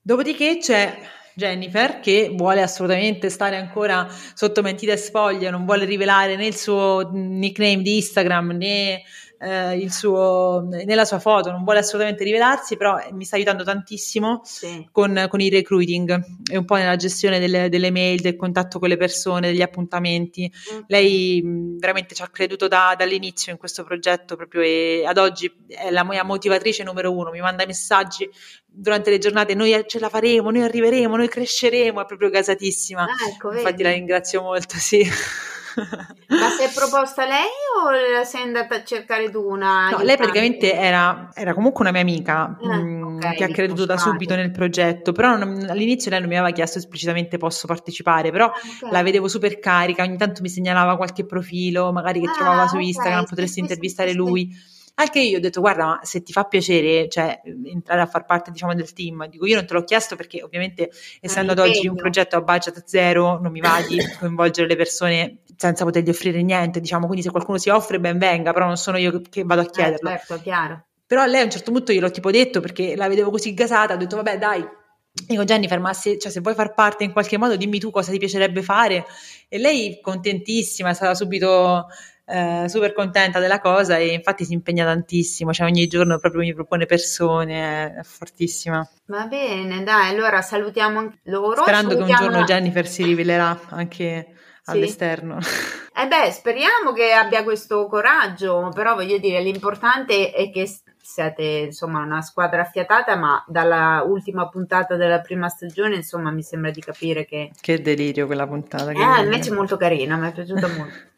A: Dopodiché c'è Jennifer che vuole assolutamente stare ancora sotto mentita e spoglia, non vuole rivelare né il suo nickname di Instagram né eh, suo, nella sua foto, non vuole assolutamente rivelarsi, però mi sta aiutando tantissimo sì. con, con, il recruiting e un po' nella gestione delle, delle, mail, del contatto con le persone, degli appuntamenti. Mm. Lei veramente ci ha creduto da, dall'inizio in questo progetto proprio e ad oggi è la mia motivatrice numero uno, mi manda messaggi durante le giornate, noi ce la faremo, noi arriveremo, noi cresceremo, è proprio gasatissima. Ah, ecco, Infatti la ringrazio molto, sì.
B: Ma si è proposta lei o sei andata a cercare tu una?
A: No, lei praticamente era, era, comunque una mia amica eh, mh, mm, okay, che ha creduto da subito nel progetto, però non, all'inizio lei non mi aveva chiesto esplicitamente posso partecipare, però ah, okay. la vedevo super carica, ogni tanto mi segnalava qualche profilo, magari che ah, trovava su Instagram, okay. potresti sì, intervistare sì, lui. Sì. Anche io ho detto, guarda, ma se ti fa piacere, cioè, entrare a far parte, diciamo, del team, dico, io non te l'ho chiesto perché ovviamente, essendo ad oggi un progetto a budget zero, non mi va di coinvolgere le persone senza potergli offrire niente, diciamo, quindi se qualcuno si offre, ben venga, però non sono io che vado a eh, chiederlo.
B: Eh, certo, chiaro.
A: Però a lei a un certo punto gliel'ho tipo detto perché la vedevo così gasata, ho detto, vabbè, dai, Dico Jennifer, ma se, cioè, se, vuoi far parte in qualche modo, dimmi tu cosa ti piacerebbe fare. E lei, contentissima, è stata subito eh, super contenta della cosa e infatti si impegna tantissimo, cioè ogni giorno proprio mi propone persone, è fortissima.
B: Va bene, dai, allora salutiamo anche loro.
A: Sperando che un giorno la... Jennifer si rivelerà anche all'esterno.
B: Eh beh, speriamo che abbia questo coraggio, però voglio dire, l'importante è che siate insomma una squadra affiatata, ma dalla ultima puntata della prima stagione, insomma, mi sembra di capire che...
A: Che delirio quella puntata.
B: Eh, invece è molto carina, mi è piaciuta molto.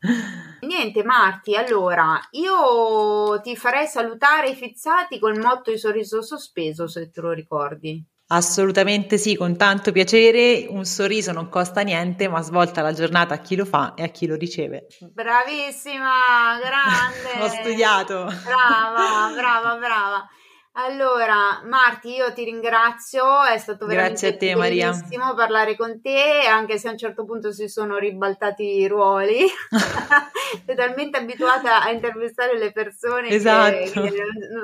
B: Niente, Marti, allora io ti farei salutare i fizzati col motto di sorriso sospeso, se te lo ricordi.
A: Assolutamente sì, con tanto piacere. Un sorriso non costa niente, ma svolta la giornata a chi lo fa e a chi lo riceve.
B: Bravissima, grande.
A: Ho studiato.
B: Brava, brava, brava. Allora, Marti, io ti ringrazio, è stato veramente
A: te,
B: bellissimo parlare con te, anche se a un certo punto si sono ribaltati i ruoli. Sei talmente abituata a intervistare le persone
A: esatto.
B: che, che,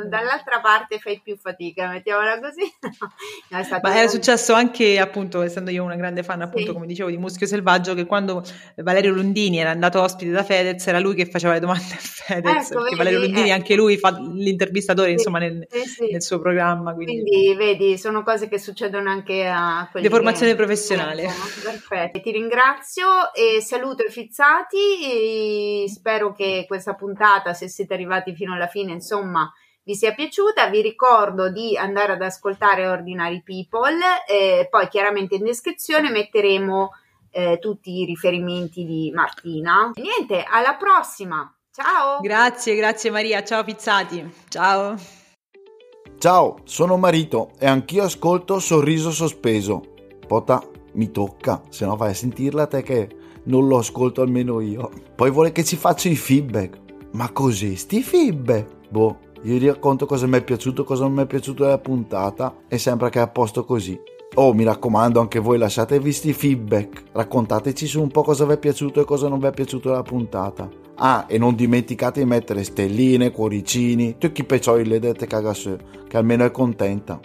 B: dall'altra parte fai più fatica, mettiamola così.
A: no, è Ma era successo anche, appunto, essendo io una grande fan, appunto, sì. come dicevo, di Muschio Selvaggio, che quando Valerio Lundini era andato ospite da Fedez, era lui che faceva le domande a Fedez, ecco, perché vedi, Valerio Lundini, eh. anche lui fa l'intervistatore, sì, insomma, nel, sì, sì. nel suo programma.
B: Quindi. quindi. vedi, sono cose che succedono anche a quelli
A: di formazione che... professionale.
B: Perfetto, ti ringrazio e saluto i fizzati. E spero che questa puntata, se siete arrivati fino alla fine, insomma, vi sia piaciuta. Vi ricordo di andare ad ascoltare Ordinary People. Eh, poi, chiaramente, in descrizione metteremo. Eh, tutti i riferimenti di Martina. Niente, alla prossima. Ciao.
A: Grazie, grazie Maria. Ciao Pizzati. Ciao.
C: Ciao, sono Marito e anch'io ascolto Sorriso Sospeso. Pota, mi tocca, se no vai a sentirla te che non lo ascolto almeno io. Poi vuole che ci faccia i feedback. Ma così, sti feedback? Boh, io gli racconto cosa mi è piaciuto, cosa non mi è piaciuto della puntata e sembra che è a posto così. Oh, mi raccomando, anche voi lasciatevi sti feedback. Raccontateci su un po' cosa vi è piaciuto e cosa non vi è piaciuto della puntata. Ah, e non dimenticate di mettere stelline, cuoricini, tutti i peccioli le dette cagasse, che almeno è contenta.